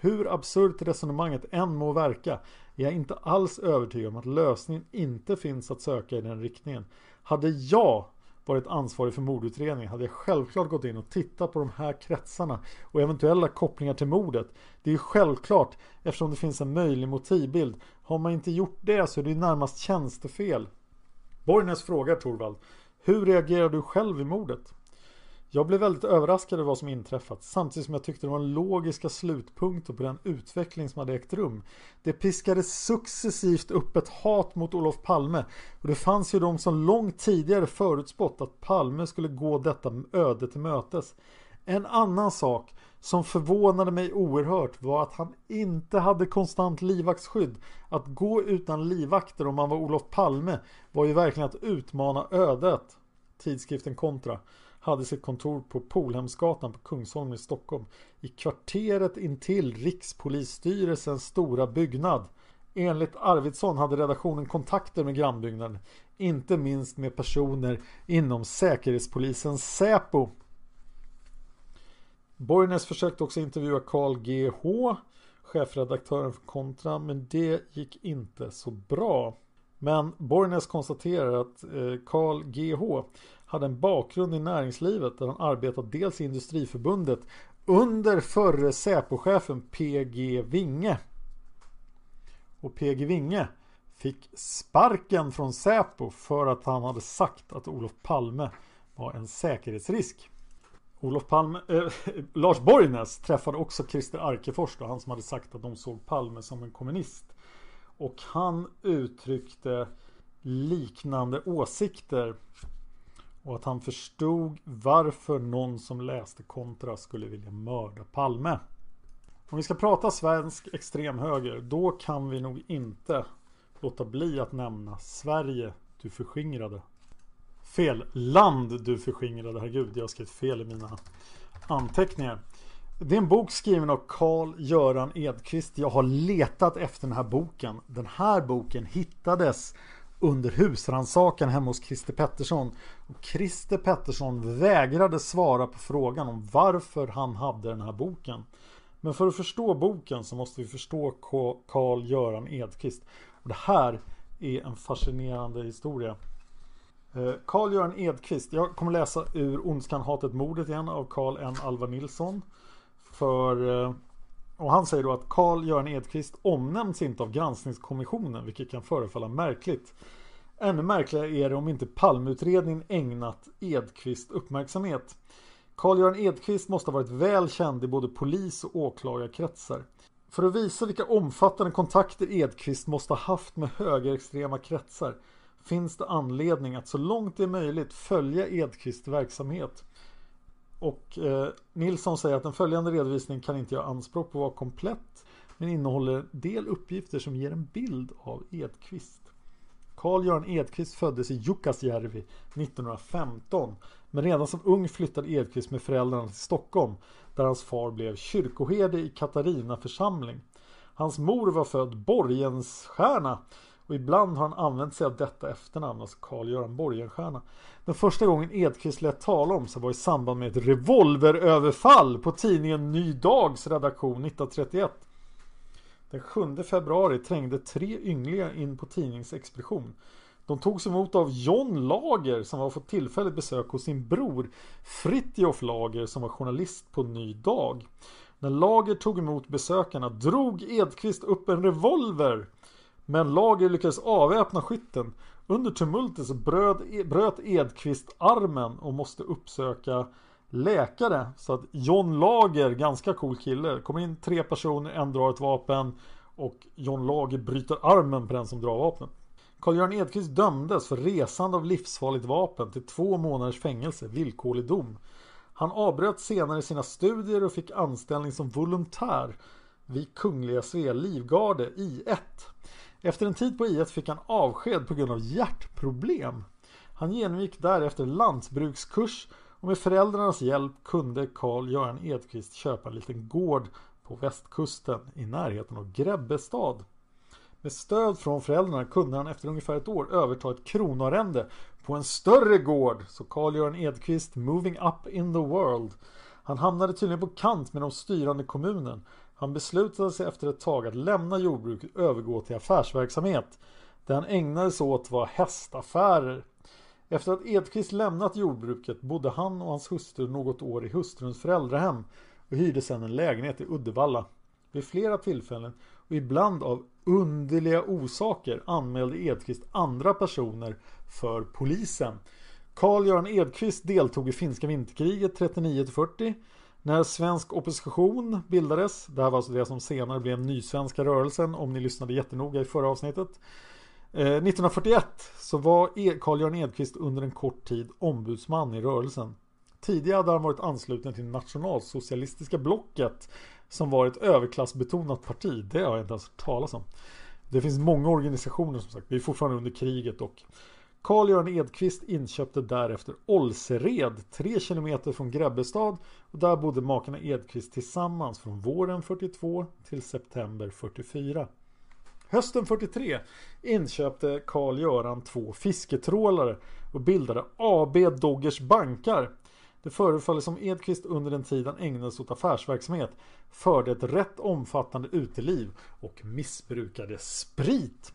Hur absurt resonemanget än må verka är jag inte alls övertygad om att lösningen inte finns att söka i den riktningen. Hade jag varit ansvarig för mordutredningen hade jag självklart gått in och tittat på de här kretsarna och eventuella kopplingar till mordet. Det är självklart eftersom det finns en möjlig motivbild. Har man inte gjort det så är det närmast tjänstefel. Borgnäs frågar Torvald Hur reagerar du själv i mordet? Jag blev väldigt överraskad över vad som inträffat samtidigt som jag tyckte det var en logiska slutpunkter på den utveckling som hade ägt rum. Det piskade successivt upp ett hat mot Olof Palme och det fanns ju de som långt tidigare förutspått att Palme skulle gå detta öde till mötes. En annan sak som förvånade mig oerhört var att han inte hade konstant livvaktsskydd. Att gå utan livvakter om man var Olof Palme var ju verkligen att utmana ödet. Tidskriften Kontra hade sitt kontor på Polhemsgatan på Kungsholmen i Stockholm i kvarteret intill Rikspolisstyrelsens stora byggnad. Enligt Arvidsson hade redaktionen kontakter med grannbyggnaden, inte minst med personer inom Säkerhetspolisen Säpo. Borgnäs försökte också intervjua Carl G.H. chefredaktören för Kontra, men det gick inte så bra. Men Borgnäs konstaterar att eh, Carl G.H hade en bakgrund i näringslivet där han arbetat dels i Industriförbundet under förre Säpochefen PG Winge. Och PG Winge fick sparken från Säpo för att han hade sagt att Olof Palme var en säkerhetsrisk. Olof Palme, äh, Lars Borgnäs träffade också Christer Arkefors då, han som hade sagt att de såg Palme som en kommunist. Och han uttryckte liknande åsikter och att han förstod varför någon som läste kontra skulle vilja mörda Palme. Om vi ska prata svensk extremhöger då kan vi nog inte låta bli att nämna Sverige du förskingrade. Fel. Land du förskingrade. Herregud, jag har skrivit fel i mina anteckningar. Det är en bok skriven av Carl-Göran Edqvist. Jag har letat efter den här boken. Den här boken hittades under husrannsakan hemma hos Christer Pettersson. Och Christer Pettersson vägrade svara på frågan om varför han hade den här boken. Men för att förstå boken så måste vi förstå Karl-Göran Edqvist. Och det här är en fascinerande historia. Eh, Karl-Göran Edqvist, jag kommer läsa ur Ondskan, hatet, mordet igen av Karl N. Alva Nilsson. För eh, och han säger då att Carl-Göran Edqvist omnämns inte av granskningskommissionen vilket kan förefalla märkligt. Ännu märkligare är det om inte Palmeutredningen ägnat Edqvist uppmärksamhet. Carl-Göran Edqvist måste ha varit väl känd i både polis och åklagarkretsar. För att visa vilka omfattande kontakter Edqvist måste ha haft med högerextrema kretsar finns det anledning att så långt det är möjligt följa Edqvists verksamhet. Och eh, Nilsson säger att den följande redovisningen kan inte göra anspråk på att vara komplett men innehåller en del uppgifter som ger en bild av Edqvist. Carl-Göran Edqvist föddes i Jukkasjärvi 1915 men redan som ung flyttade Edqvist med föräldrarna till Stockholm där hans far blev kyrkoherde i Katarina församling. Hans mor var född borgensstjärna och ibland har han använt sig av detta efternamn, alltså Carl-Göran Borgenstierna. Den första gången Edqvist lät tala om sig var i samband med ett revolveröverfall på tidningen Ny Dags redaktion 1931. Den 7 februari trängde tre ynglingar in på tidningsexpedition. De togs emot av John Lager som var fått tillfälligt besök hos sin bror Fritjof Lager som var journalist på Ny Dag. När Lager tog emot besökarna drog Edqvist upp en revolver men Lager lyckades avväpna skytten. Under tumultet så bröt, e- bröt Edqvist armen och måste uppsöka läkare. Så att John Lager, ganska cool kille, kommer in tre personer, en drar ett vapen och John Lager bryter armen på den som drar vapnet. Karl-Göran Edqvist dömdes för resande av livsfarligt vapen till två månaders fängelse, villkorlig dom. Han avbröt senare sina studier och fick anställning som volontär vid Kungliga Svea Livgarde I1. Efter en tid på I1 fick han avsked på grund av hjärtproblem. Han genomgick därefter lantbrukskurs och med föräldrarnas hjälp kunde Karl-Göran Edqvist köpa en liten gård på västkusten i närheten av Grebbestad. Med stöd från föräldrarna kunde han efter ungefär ett år överta ett kronoarrende på en större gård. Så Karl-Göran Edqvist moving up in the world. Han hamnade tydligen på kant med de styrande kommunen. Han beslutade sig efter ett tag att lämna jordbruket och övergå till affärsverksamhet. Det han ägnade sig åt var hästaffärer. Efter att Edqvist lämnat jordbruket bodde han och hans hustru något år i hustruns föräldrahem och hyrde sedan en lägenhet i Uddevalla. Vid flera tillfällen och ibland av underliga orsaker anmälde Edqvist andra personer för polisen. Karl-Göran Edqvist deltog i finska vinterkriget 39-40 när svensk opposition bildades. Det här var alltså det som senare blev Nysvenska rörelsen om ni lyssnade jättenoga i förra avsnittet. Eh, 1941 så var e- Carl-Göran Edqvist under en kort tid ombudsman i rörelsen. Tidigare hade han varit ansluten till Nationalsocialistiska blocket som var ett överklassbetonat parti. Det har jag inte ens hört talas om. Det finns många organisationer som sagt. Vi är fortfarande under kriget och Karl-Göran Edqvist inköpte därefter Olsered, 3 kilometer från Grebbestad och där bodde makarna Edqvist tillsammans från våren 42 till september 44. Hösten 43 inköpte Karl-Göran två fisketrålare och bildade AB Doggers Bankar det förefaller som Edqvist under den tid han ägnade sig åt affärsverksamhet förde ett rätt omfattande uteliv och missbrukade sprit.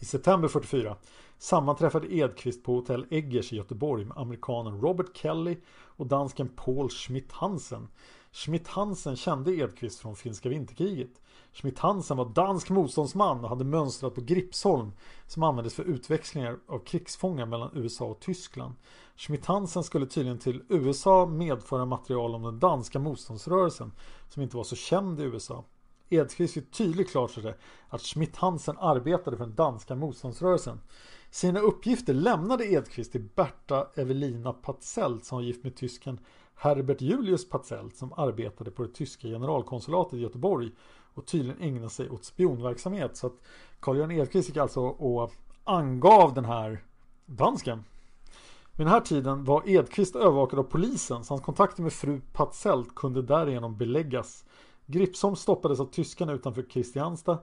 I september 44 sammanträffade Edqvist på hotell Eggers i Göteborg med amerikanen Robert Kelly och dansken Paul Schmidt-Hansen. Schmidt-Hansen kände Edqvist från finska vinterkriget. Schmidt-Hansen var dansk motståndsman och hade mönstrat på Gripsholm som användes för utväxlingar av krigsfångar mellan USA och Tyskland. Schmidt-Hansen skulle tydligen till USA medföra material om den danska motståndsrörelsen som inte var så känd i USA. Edqvist fick tydligt klart för sig att Schmidt-Hansen arbetade för den danska motståndsrörelsen. Sina uppgifter lämnade Edqvist till Berta Evelina Patzelt som var gift med tysken Herbert Julius Patzelt som arbetade på det tyska generalkonsulatet i Göteborg och tydligen ägnade sig åt spionverksamhet. Så att Carl-Göran Edqvist gick alltså och angav den här dansken. Vid den här tiden var Edqvist övervakad av polisen så hans kontakter med fru Patzelt kunde därigenom beläggas. Gripsholm stoppades av tyskarna utanför Kristianstad.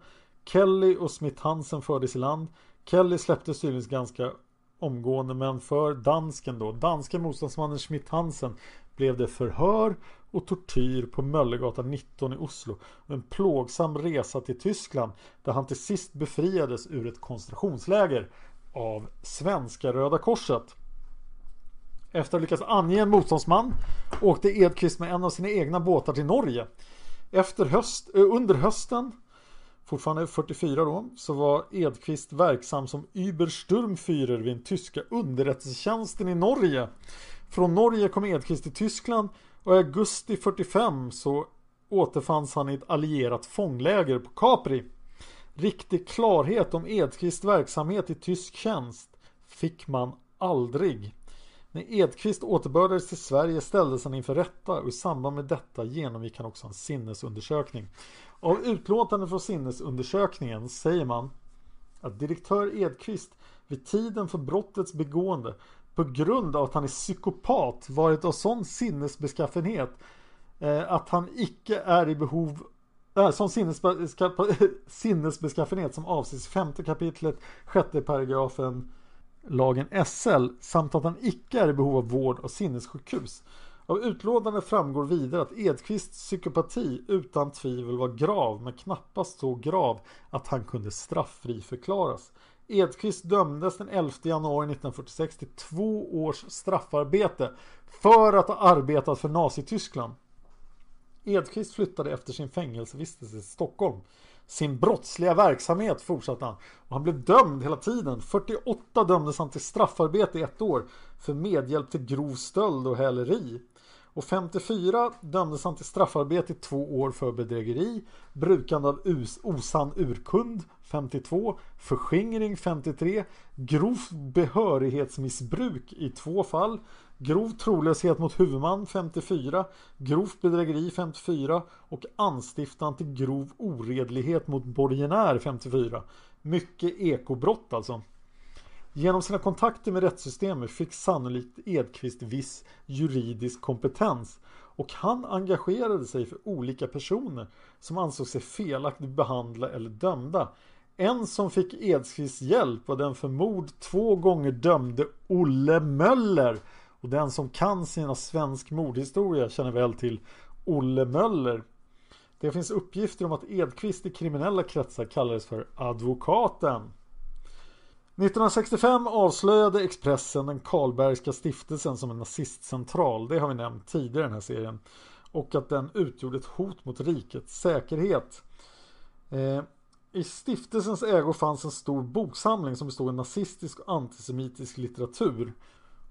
Kelly och Smith Hansen fördes i land. Kelly släpptes tydligen ganska omgående men för dansken då, danska motståndsmannen Schmidt Hansen blev det förhör och tortyr på Möllegatan 19 i Oslo och en plågsam resa till Tyskland där han till sist befriades ur ett koncentrationsläger av Svenska Röda Korset. Efter att ha lyckats ange en motståndsman åkte Edqvist med en av sina egna båtar till Norge. Efter höst, eh, under hösten, fortfarande 44 då, så var Edqvist verksam som Übersturmführer vid den tyska underrättelsetjänsten i Norge. Från Norge kom Edqvist till Tyskland och i augusti 45 så återfanns han i ett allierat fångläger på Capri. Riktig klarhet om Edqvists verksamhet i tysk tjänst fick man aldrig. När Edqvist återbördades till Sverige ställdes han inför rätta och i samband med detta genomgick han också en sinnesundersökning. Av utlåtande från sinnesundersökningen säger man att direktör Edqvist vid tiden för brottets begående på grund av att han är psykopat varit av sån sinnesbeskaffenhet eh, att han icke är i behov äh, sån sinnesbeska, sinnesbeskaffenhet som avses i femte kapitlet sjätte paragrafen lagen SL samt att han icke är i behov av vård av sinnessjukhus. Av utlåtandet framgår vidare att Edqvists psykopati utan tvivel var grav men knappast så grav att han kunde strafffri förklaras. Edqvist dömdes den 11 januari 1946 till två års straffarbete för att ha arbetat för Nazityskland. Edqvist flyttade efter sin fängelsevistelse till Stockholm. sin brottsliga verksamhet fortsatte han. Och han blev dömd hela tiden. 48 dömdes han till straffarbete i ett år för medhjälp till grov stöld och häleri. Och 54 dömdes han till straffarbete i två år för bedrägeri, brukande av us osann urkund 52, förskingring 53, grovt behörighetsmissbruk i två fall, grov trolöshet mot huvudman 54, grovt bedrägeri 54 och anstiftan till grov oredlighet mot borgenär 54. Mycket ekobrott alltså. Genom sina kontakter med rättssystemet fick sannolikt Edqvist viss juridisk kompetens och han engagerade sig för olika personer som ansåg sig felaktigt behandla eller dömda. En som fick Edqvists hjälp var den för mord två gånger dömde Olle Möller och den som kan sina svensk mordhistoria känner väl till Olle Möller. Det finns uppgifter om att Edqvist i kriminella kretsar kallades för advokaten. 1965 avslöjade Expressen den Karlbergska stiftelsen som en nazistcentral. Det har vi nämnt tidigare i den här serien. Och att den utgjorde ett hot mot rikets säkerhet. Eh, I stiftelsens ägo fanns en stor boksamling som bestod av nazistisk och antisemitisk litteratur.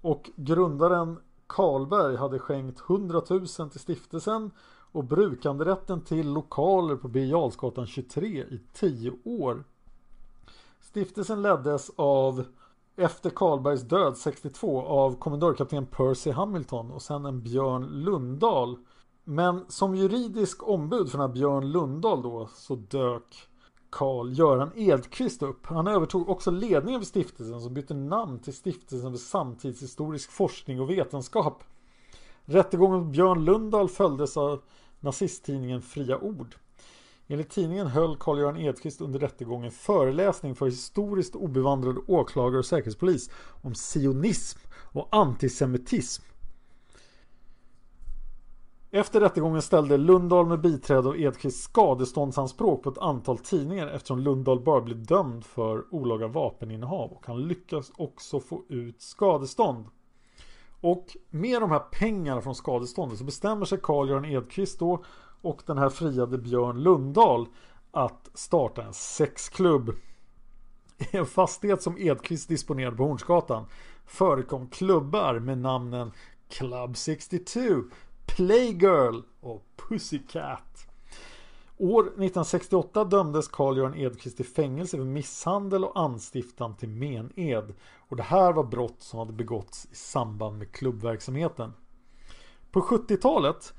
Och grundaren Karlberg hade skänkt 100 000 till stiftelsen och brukanderätten till lokaler på Birger 23 i 10 år. Stiftelsen leddes av efter Karlbergs död 62 av kommendörkapten Percy Hamilton och sen en Björn Lundahl. Men som juridisk ombud för den här Björn Lundahl då så dök Karl-Göran Edqvist upp. Han övertog också ledningen för stiftelsen som bytte namn till Stiftelsen för samtidshistorisk forskning och vetenskap. Rättegången mot Björn Lundahl följdes av nazisttidningen Fria Ord. Enligt tidningen höll Carl-Göran Edqvist under rättegången föreläsning för historiskt obevandrade åklagare och säkerhetspolis om sionism och antisemitism. Efter rättegången ställde Lundahl med biträde av Edqvist skadeståndsanspråk på ett antal tidningar eftersom Lundahl bara blev dömd för olaga vapeninnehav och han lyckas också få ut skadestånd. Och med de här pengarna från skadeståndet så bestämmer sig Carl-Göran Edqvist då och den här friade Björn Lundahl att starta en sexklubb. I en fastighet som Edqvist disponerade på Hornsgatan förekom klubbar med namnen Club 62, Playgirl och Pussycat. År 1968 dömdes Carl-Göran Edqvist till fängelse för misshandel och anstiftan till mened. Och det här var brott som hade begåtts i samband med klubbverksamheten. På 70-talet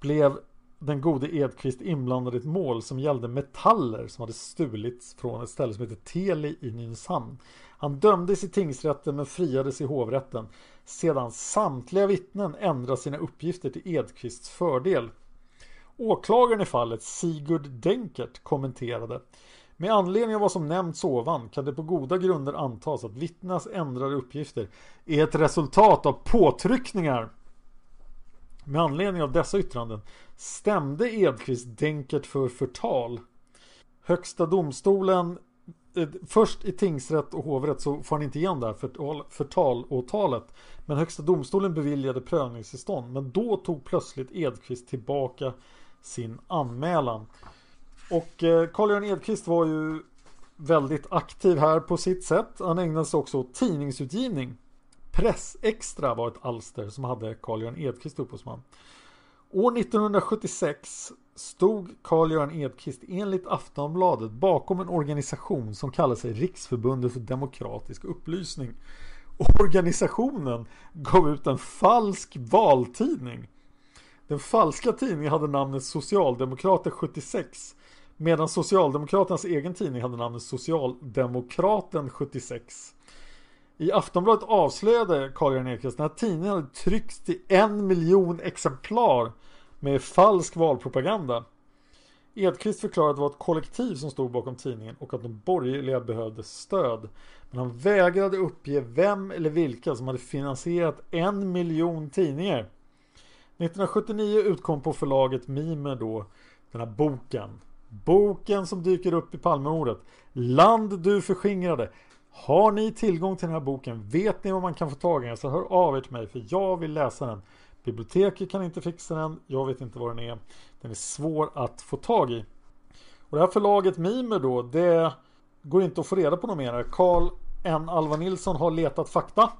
blev den gode Edqvist inblandad i ett mål som gällde metaller som hade stulits från ett ställe som heter Teli i Nynäshamn. Han dömdes i tingsrätten men friades i hovrätten sedan samtliga vittnen ändrat sina uppgifter till Edqvists fördel. Åklagaren i fallet Sigurd Denkert kommenterade med anledning av vad som nämnts ovan kan det på goda grunder antas att vittnas ändrade uppgifter är ett resultat av påtryckningar med anledning av dessa yttranden stämde Edqvist Denkert för förtal. Högsta domstolen eh, Först i tingsrätt och hovrätt så får han inte igen det här förtal, förtalåtalet. Men Högsta domstolen beviljade prövningstillstånd. Men då tog plötsligt Edqvist tillbaka sin anmälan. Och eh, Carl-Göran Edqvist var ju väldigt aktiv här på sitt sätt. Han ägnade sig också åt tidningsutgivning. Pressextra var ett alster som hade Carl-Göran Edqvist upphovsman. År 1976 stod Carl-Göran Edqvist enligt Aftonbladet bakom en organisation som kallade sig Riksförbundet för demokratisk upplysning. Organisationen gav ut en falsk valtidning. Den falska tidningen hade namnet Socialdemokrater 76 medan Socialdemokraternas egen tidning hade namnet Socialdemokraten 76. I Aftonbladet avslöjade Carl-Göran Ekqvist när tidningen hade tryckts till en miljon exemplar med falsk valpropaganda. Edqvist förklarade att det var ett kollektiv som stod bakom tidningen och att de borgerliga behövde stöd. Men han vägrade uppge vem eller vilka som hade finansierat en miljon tidningar. 1979 utkom på förlaget Mimer då den här boken. Boken som dyker upp i Palmemordet. Land du förskingrade. Har ni tillgång till den här boken? Vet ni vad man kan få tag i den? Så hör av er till mig för jag vill läsa den. Biblioteket kan inte fixa den. Jag vet inte vad den är. Den är svår att få tag i. Och det här förlaget Mimer då, det går inte att få reda på något mer. Karl N. Alva Nilsson har letat fakta,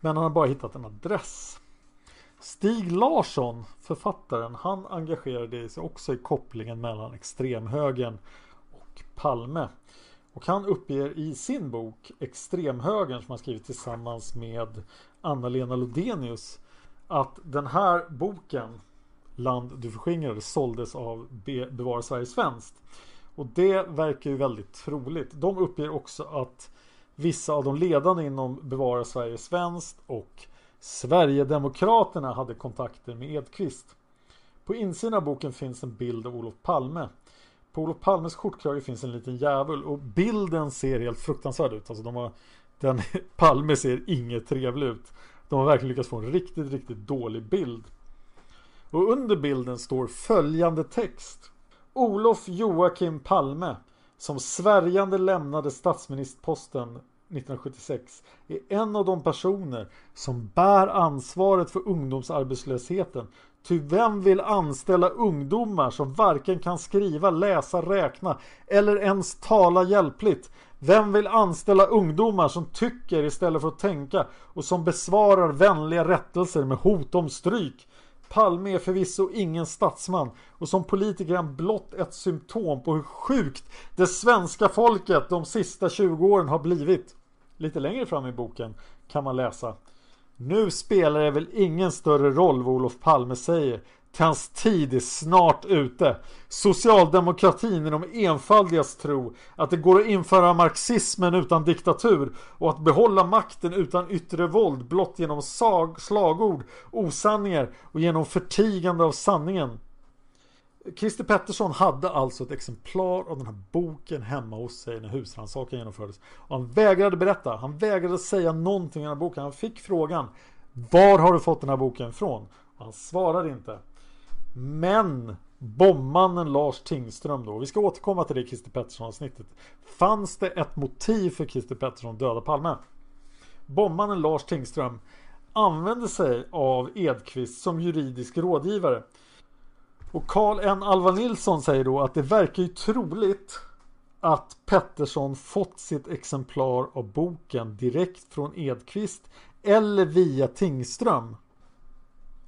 men han har bara hittat en adress. Stig Larsson, författaren, han engagerade sig också i kopplingen mellan extremhögern och Palme. Och han uppger i sin bok Extremhögern som han skrivit tillsammans med Anna-Lena Lodenius att den här boken Land du förskingrade såldes av Be Bevara Sverige Svenskt. Och det verkar ju väldigt troligt. De uppger också att vissa av de ledande inom Bevara Sverige Svenskt och Sverigedemokraterna hade kontakter med Edqvist. På insidan av boken finns en bild av Olof Palme. På Olof Palmes skjortkrage finns en liten djävul och bilden ser helt fruktansvärd ut. Alltså de har, den, Palme ser inget trevlig ut. De har verkligen lyckats få en riktigt, riktigt dålig bild. Och under bilden står följande text. Olof Joakim Palme som svärjande lämnade statsministerposten 1976 är en av de personer som bär ansvaret för ungdomsarbetslösheten. Ty vem vill anställa ungdomar som varken kan skriva, läsa, räkna eller ens tala hjälpligt? Vem vill anställa ungdomar som tycker istället för att tänka och som besvarar vänliga rättelser med hot om stryk? Palme är förvisso ingen statsman och som politiker är han blott ett symptom på hur sjukt det svenska folket de sista 20 åren har blivit. Lite längre fram i boken kan man läsa Nu spelar det väl ingen större roll vad Olof Palme säger till hans tid är snart ute. Socialdemokratin är de enfaldigas tro att det går att införa marxismen utan diktatur och att behålla makten utan yttre våld blott genom sag, slagord, osanningar och genom förtigande av sanningen. Christer Pettersson hade alltså ett exemplar av den här boken hemma hos sig när husrannsakan genomfördes. Och han vägrade berätta, han vägrade säga någonting om den här boken. Han fick frågan Var har du fått den här boken ifrån? Och han svarade inte. Men bombmannen Lars Tingström då, vi ska återkomma till det i Christer Pettersson avsnittet. Fanns det ett motiv för Christer Pettersson att döda Palme? Bombmannen Lars Tingström använde sig av Edqvist som juridisk rådgivare. Och Karl N. Alva Nilsson säger då att det verkar ju troligt att Pettersson fått sitt exemplar av boken direkt från Edqvist eller via Tingström.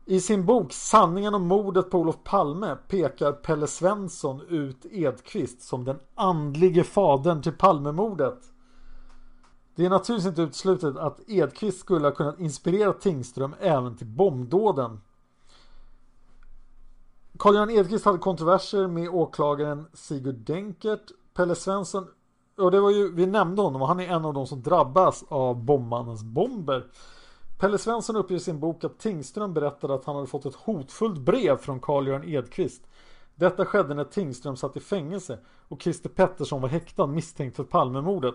I sin bok Sanningen om mordet på Olof Palme pekar Pelle Svensson ut Edqvist som den andlige fadern till Palmemordet. Det är naturligtvis inte uteslutet att Edqvist skulle ha kunnat inspirera Tingström även till bombdåden. Carl-Göran Edqvist hade kontroverser med åklagaren Sigurd Denkert. Pelle Svensson, och det var ju, vi nämnde honom och han är en av de som drabbas av bombmannens bomber. Pelle Svensson uppger i sin bok att Tingström berättade att han hade fått ett hotfullt brev från Carl-Göran Edqvist. Detta skedde när Tingström satt i fängelse och Christer Pettersson var häktad misstänkt för Palmemordet.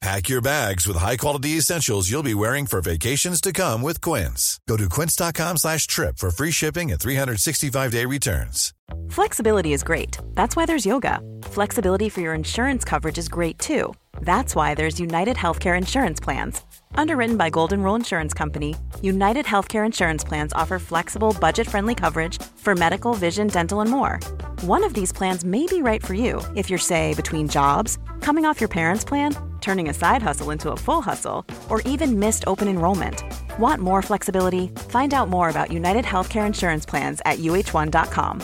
Pack your bags with high-quality essentials you'll be wearing for vacations to come with Quince. Go to quince.com slash trip for free shipping and 365-day returns.
Flexibility is great. That's why there's yoga. Flexibility for your insurance coverage is great too. That's why there's United Healthcare Insurance Plans. Underwritten by Golden Rule Insurance Company, United Healthcare Insurance Plans offer flexible, budget friendly coverage for medical, vision, dental, and more. One of these plans may be right for you if you're, say, between jobs, coming off your parents' plan, turning a side hustle into a full hustle, or even missed open enrollment. Want more flexibility? Find out more about United Healthcare Insurance Plans at uh1.com.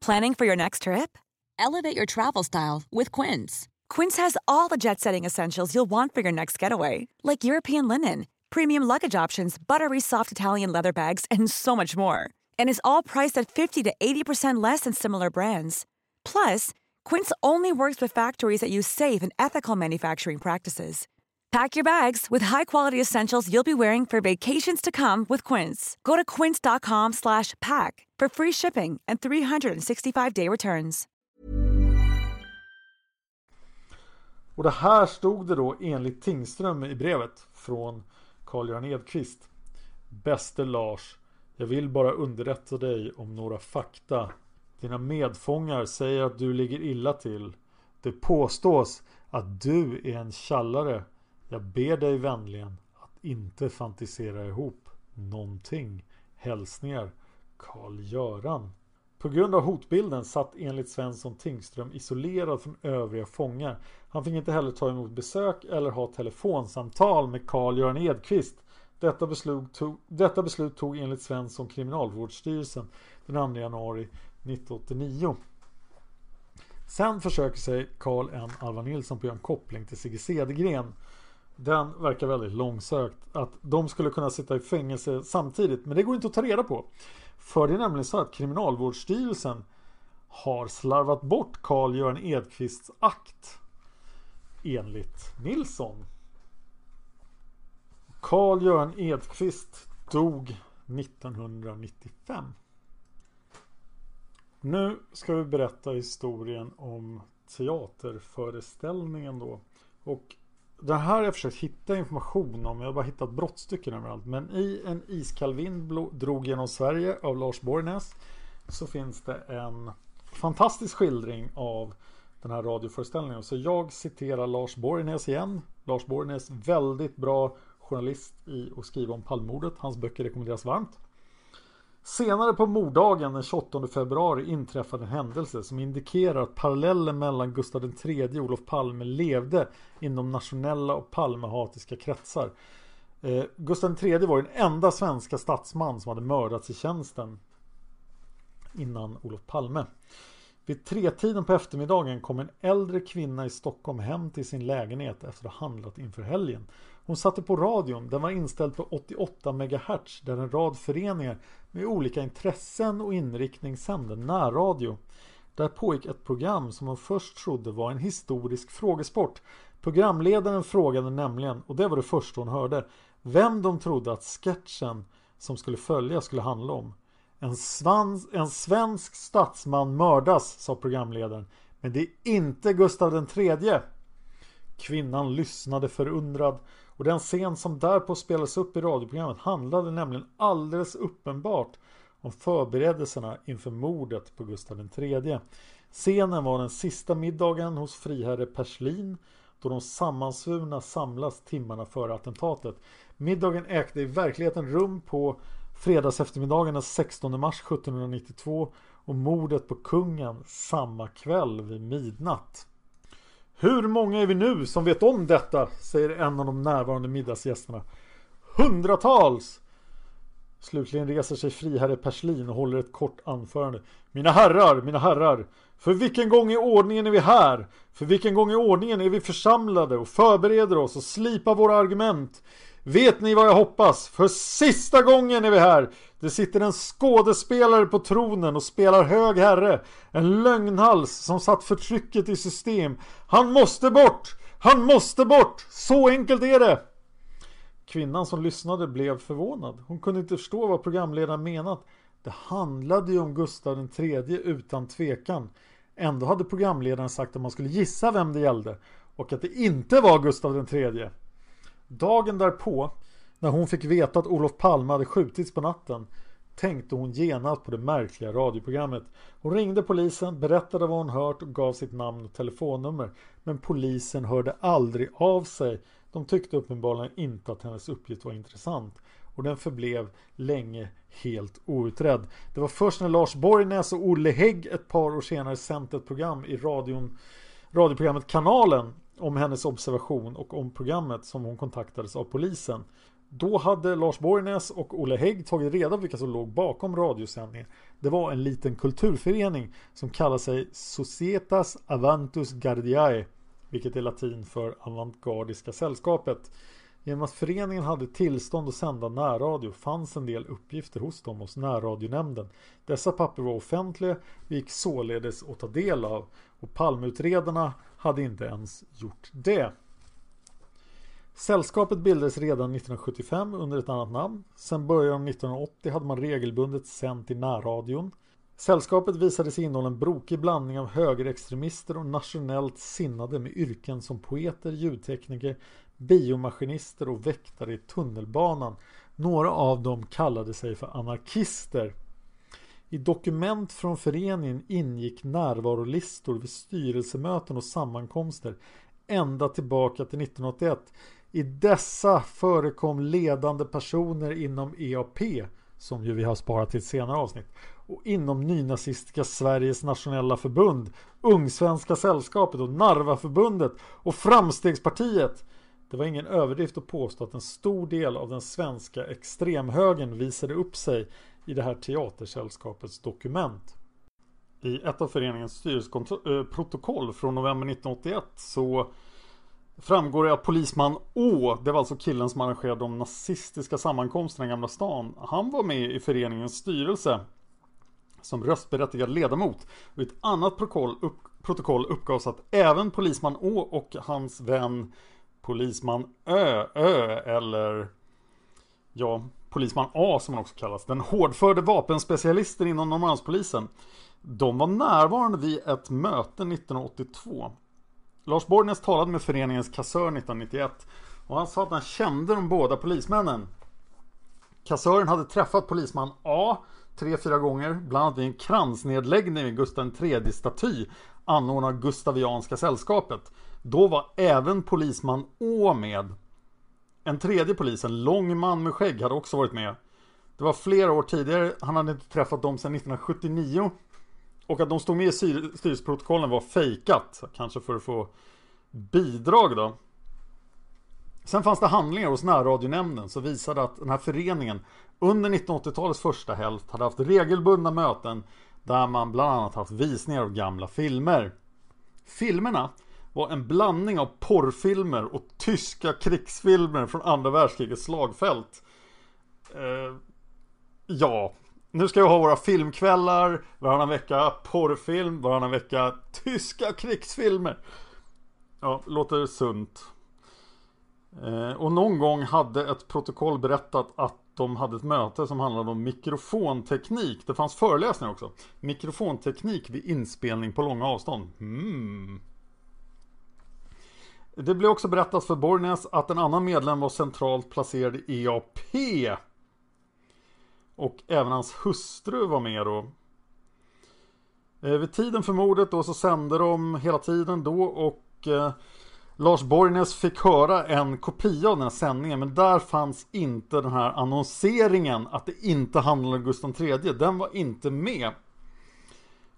Planning for your next trip? Elevate your travel style with Quince. Quince has all the jet setting essentials you'll want for your next getaway, like European linen, premium luggage options, buttery soft Italian leather bags, and so much more. And is all priced at 50 to 80% less than similar brands. Plus, Quince only works with factories that use safe and ethical manufacturing practices. Pack your bags with high-quality essentials you'll be wearing for vacations to come with Quince. Go to quince.com/pack for free shipping and 365-day returns.
Och det här stod det då enligt Tingström i brevet från Carl-Göran Edqvist. Bäste Lars. Jag vill bara underrätta dig om några fakta. Dina medfångar säger att du ligger illa till. Det påstås att du är en tjallare. Jag ber dig vänligen att inte fantisera ihop någonting. Hälsningar Karl-Göran. På grund av hotbilden satt enligt Svensson Tingström isolerad från övriga fångar. Han fick inte heller ta emot besök eller ha telefonsamtal med Karl-Göran Edqvist. Detta beslut, tog, detta beslut tog enligt Svensson Kriminalvårdsstyrelsen den 2 januari 1989. Sen försöker sig Karl N. Alva Nilsson på att göra en koppling till Sigge Cedergren. Den verkar väldigt långsökt. Att de skulle kunna sitta i fängelse samtidigt. Men det går inte att ta reda på. För det är nämligen så att Kriminalvårdsstyrelsen har slarvat bort Carl-Göran Edqvists akt. Enligt Nilsson. Carl-Göran Edqvist dog 1995. Nu ska vi berätta historien om teaterföreställningen då. Och det här har jag försökt hitta information om. Jag har bara hittat brottstycken överallt. Men i En iskall vind drog genom Sverige av Lars Borgnäs så finns det en fantastisk skildring av den här radioföreställningen. Så jag citerar Lars Borgnäs igen. Lars Borgnäs, väldigt bra journalist i att skriva om Palmemordet. Hans böcker rekommenderas varmt. Senare på morddagen den 28 februari inträffade en händelse som indikerar att parallellen mellan Gustav III och Olof Palme levde inom nationella och Palmehatiska kretsar. Eh, Gustav III var den enda svenska statsman som hade mördats i tjänsten innan Olof Palme. Vid tretiden på eftermiddagen kom en äldre kvinna i Stockholm hem till sin lägenhet efter att ha handlat inför helgen. Hon satte på radion. Den var inställd på 88 MHz där en rad föreningar med olika intressen och inriktning sände närradio. Där pågick ett program som hon först trodde var en historisk frågesport. Programledaren frågade nämligen, och det var det första hon hörde, vem de trodde att sketchen som skulle följa skulle handla om. En, svans, en svensk statsman mördas, sa programledaren. Men det är inte Gustav III. Kvinnan lyssnade förundrad och den scen som därpå spelades upp i radioprogrammet handlade nämligen alldeles uppenbart om förberedelserna inför mordet på Gustav III. Scenen var den sista middagen hos friherre Perslin då de sammansvurna samlas timmarna före attentatet. Middagen ägde i verkligheten rum på fredags eftermiddagen den 16 mars 1792 och mordet på kungen samma kväll vid midnatt. Hur många är vi nu som vet om detta? Säger en av de närvarande middagsgästerna. Hundratals! Slutligen reser sig friherre Perslin och håller ett kort anförande. Mina herrar, mina herrar! För vilken gång i ordningen är vi här? För vilken gång i ordningen är vi församlade och förbereder oss och slipar våra argument? Vet ni vad jag hoppas? För sista gången är vi här! Det sitter en skådespelare på tronen och spelar hög herre. En lögnhals som satt förtrycket i system. Han måste bort! Han måste bort! Så enkelt är det! Kvinnan som lyssnade blev förvånad. Hon kunde inte förstå vad programledaren menat. Det handlade ju om Gustav III utan tvekan. Ändå hade programledaren sagt att man skulle gissa vem det gällde och att det inte var Gustav III. Dagen därpå, när hon fick veta att Olof Palme hade skjutits på natten, tänkte hon genast på det märkliga radioprogrammet. Hon ringde polisen, berättade vad hon hört och gav sitt namn och telefonnummer. Men polisen hörde aldrig av sig. De tyckte uppenbarligen inte att hennes uppgift var intressant. Och den förblev länge helt outredd. Det var först när Lars Borgnäs och Olle Hägg ett par år senare sänt ett program i radion, radioprogrammet Kanalen om hennes observation och om programmet som hon kontaktades av polisen. Då hade Lars Borgnäs och Olle Hägg tagit reda på vilka som låg bakom radiosändningen. Det var en liten kulturförening som kallar sig Societas Avantus Gardiae vilket är latin för Avantgardiska sällskapet. Genom att föreningen hade tillstånd att sända närradio fanns en del uppgifter hos dem hos närradionämnden. Dessa papper var offentliga och gick således att ta del av och palmutredarna hade inte ens gjort det. Sällskapet bildades redan 1975 under ett annat namn. Sen början av 1980 hade man regelbundet sänt i närradion. Sällskapet visade sig innehålla en brokig blandning av högerextremister och nationellt sinnade med yrken som poeter, ljudtekniker, biomaskinister och väktare i tunnelbanan. Några av dem kallade sig för anarkister. I dokument från föreningen ingick närvarolistor vid styrelsemöten och sammankomster ända tillbaka till 1981. I dessa förekom ledande personer inom EAP som ju vi har sparat till ett senare avsnitt och inom nynazistiska Sveriges nationella förbund Ungsvenska sällskapet och Narvaförbundet och Framstegspartiet det var ingen överdrift att påstå att en stor del av den svenska extremhögern visade upp sig i det här teatersällskapets dokument. I ett av föreningens styrelseprotokoll eh, från november 1981 så framgår det att polisman Å, det var alltså killen som arrangerade de nazistiska sammankomsterna i Gamla stan. Han var med i föreningens styrelse som röstberättigad ledamot. Och i ett annat protokoll, upp, protokoll uppgavs att även polisman Å och hans vän polisman Ö, Ö eller ja, polisman A som han också kallas, den hårdförde vapenspecialisten inom Norrmalmspolisen. De var närvarande vid ett möte 1982. Lars Borgnäs talade med föreningens kassör 1991 och han sa att han kände de båda polismännen. Kassören hade träffat polisman A tre, fyra gånger, bland annat vid en kransnedläggning vid Gustav III staty anordnad av Gustavianska sällskapet. Då var även polisman Å med. En tredje polis, en lång man med skägg, hade också varit med. Det var flera år tidigare, han hade inte träffat dem sedan 1979. Och att de stod med i styrelseprotokollen var fejkat, kanske för att få bidrag då. Sen fanns det handlingar hos närradionämnden som visade att den här föreningen under 1980-talets första hälft hade haft regelbundna möten där man bland annat haft visningar av gamla filmer. Filmerna var en blandning av porrfilmer och tyska krigsfilmer från andra världskrigets slagfält. Eh, ja, nu ska vi ha våra filmkvällar, varannan vecka porrfilm, varannan vecka tyska krigsfilmer. Ja, låter sunt. Eh, och någon gång hade ett protokoll berättat att de hade ett möte som handlade om mikrofonteknik. Det fanns föreläsningar också. Mikrofonteknik vid inspelning på långa avstånd. Mm. Det blev också berättat för Borgnäs att en annan medlem var centralt placerad i EAP. Och även hans hustru var med då. Eh, vid tiden för mordet då så sände de hela tiden då och eh, Lars Borgnäs fick höra en kopia av den här sändningen men där fanns inte den här annonseringen att det inte handlade om Gustav III. Den var inte med.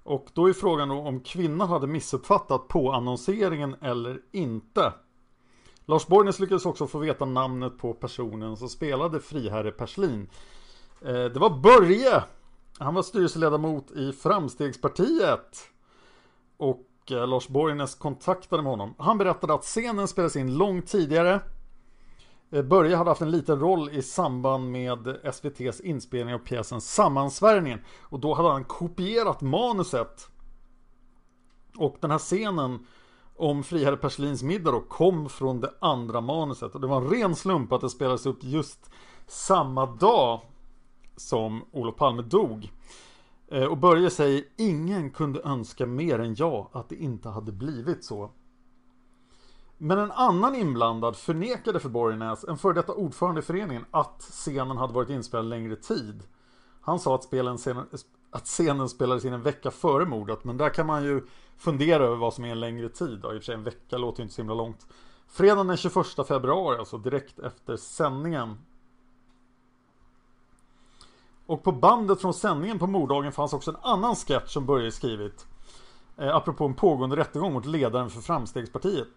Och då är frågan då om kvinnan hade missuppfattat på annonseringen eller inte. Lars Borgnäs lyckades också få veta namnet på personen som spelade friherre Perslin. Eh, det var Börje! Han var styrelseledamot i Framstegspartiet. Och eh, Lars Borgnäs kontaktade med honom. Han berättade att scenen spelades in långt tidigare. Eh, Börje hade haft en liten roll i samband med SVTs inspelning av pjäsen Sammansvärjningen. Och då hade han kopierat manuset. Och den här scenen om Friherre Perslins middag då kom från det andra manuset. Och det var en ren slump att det spelades upp just samma dag som Olof Palme dog. Eh, och Börje säger ingen kunde önska mer än jag att det inte hade blivit så. Men en annan inblandad förnekade för Borgnäs, en före detta ordförande i föreningen, att scenen hade varit inspelad längre tid. Han sa att, spelen, att scenen spelades in en vecka före mordet, men där kan man ju fundera över vad som är en längre tid. I och för sig en vecka låter ju inte så himla långt. Fredagen den 21 februari, alltså direkt efter sändningen. Och på bandet från sändningen på morddagen fanns också en annan sketch som Börje skrivit. Eh, apropå en pågående rättegång mot ledaren för Framstegspartiet.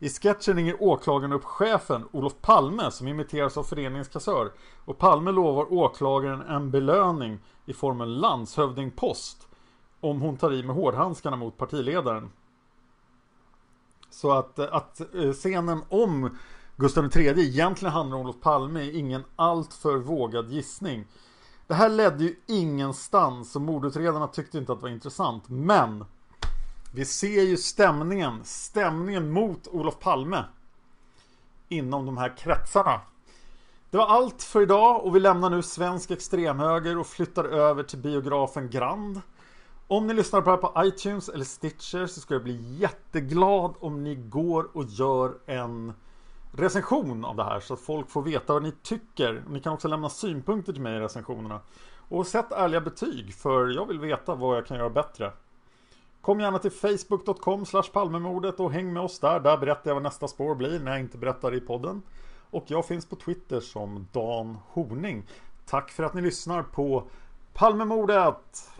I sketchen ringer åklagaren upp chefen Olof Palme som imiteras av föreningens kassör. Och Palme lovar åklagaren en belöning i form av landshövdingpost om hon tar i med hårdhandskarna mot partiledaren. Så att, eh, att eh, scenen om Gustav III egentligen handlar om Olof Palme är ingen alltför vågad gissning. Det här ledde ju ingenstans och mordutredarna tyckte inte att det var intressant. Men vi ser ju stämningen, stämningen mot Olof Palme inom de här kretsarna. Det var allt för idag och vi lämnar nu svensk extremhöger och flyttar över till biografen Grand. Om ni lyssnar på det här på iTunes eller Stitcher så skulle jag bli jätteglad om ni går och gör en recension av det här så att folk får veta vad ni tycker. Ni kan också lämna synpunkter till mig i recensionerna. Och sätt ärliga betyg för jag vill veta vad jag kan göra bättre. Kom gärna till facebook.com palmemordet och häng med oss där. Där berättar jag vad nästa spår blir när jag inte berättar i podden. Och jag finns på Twitter som Dan Horning. Tack för att ni lyssnar på Palmemordet!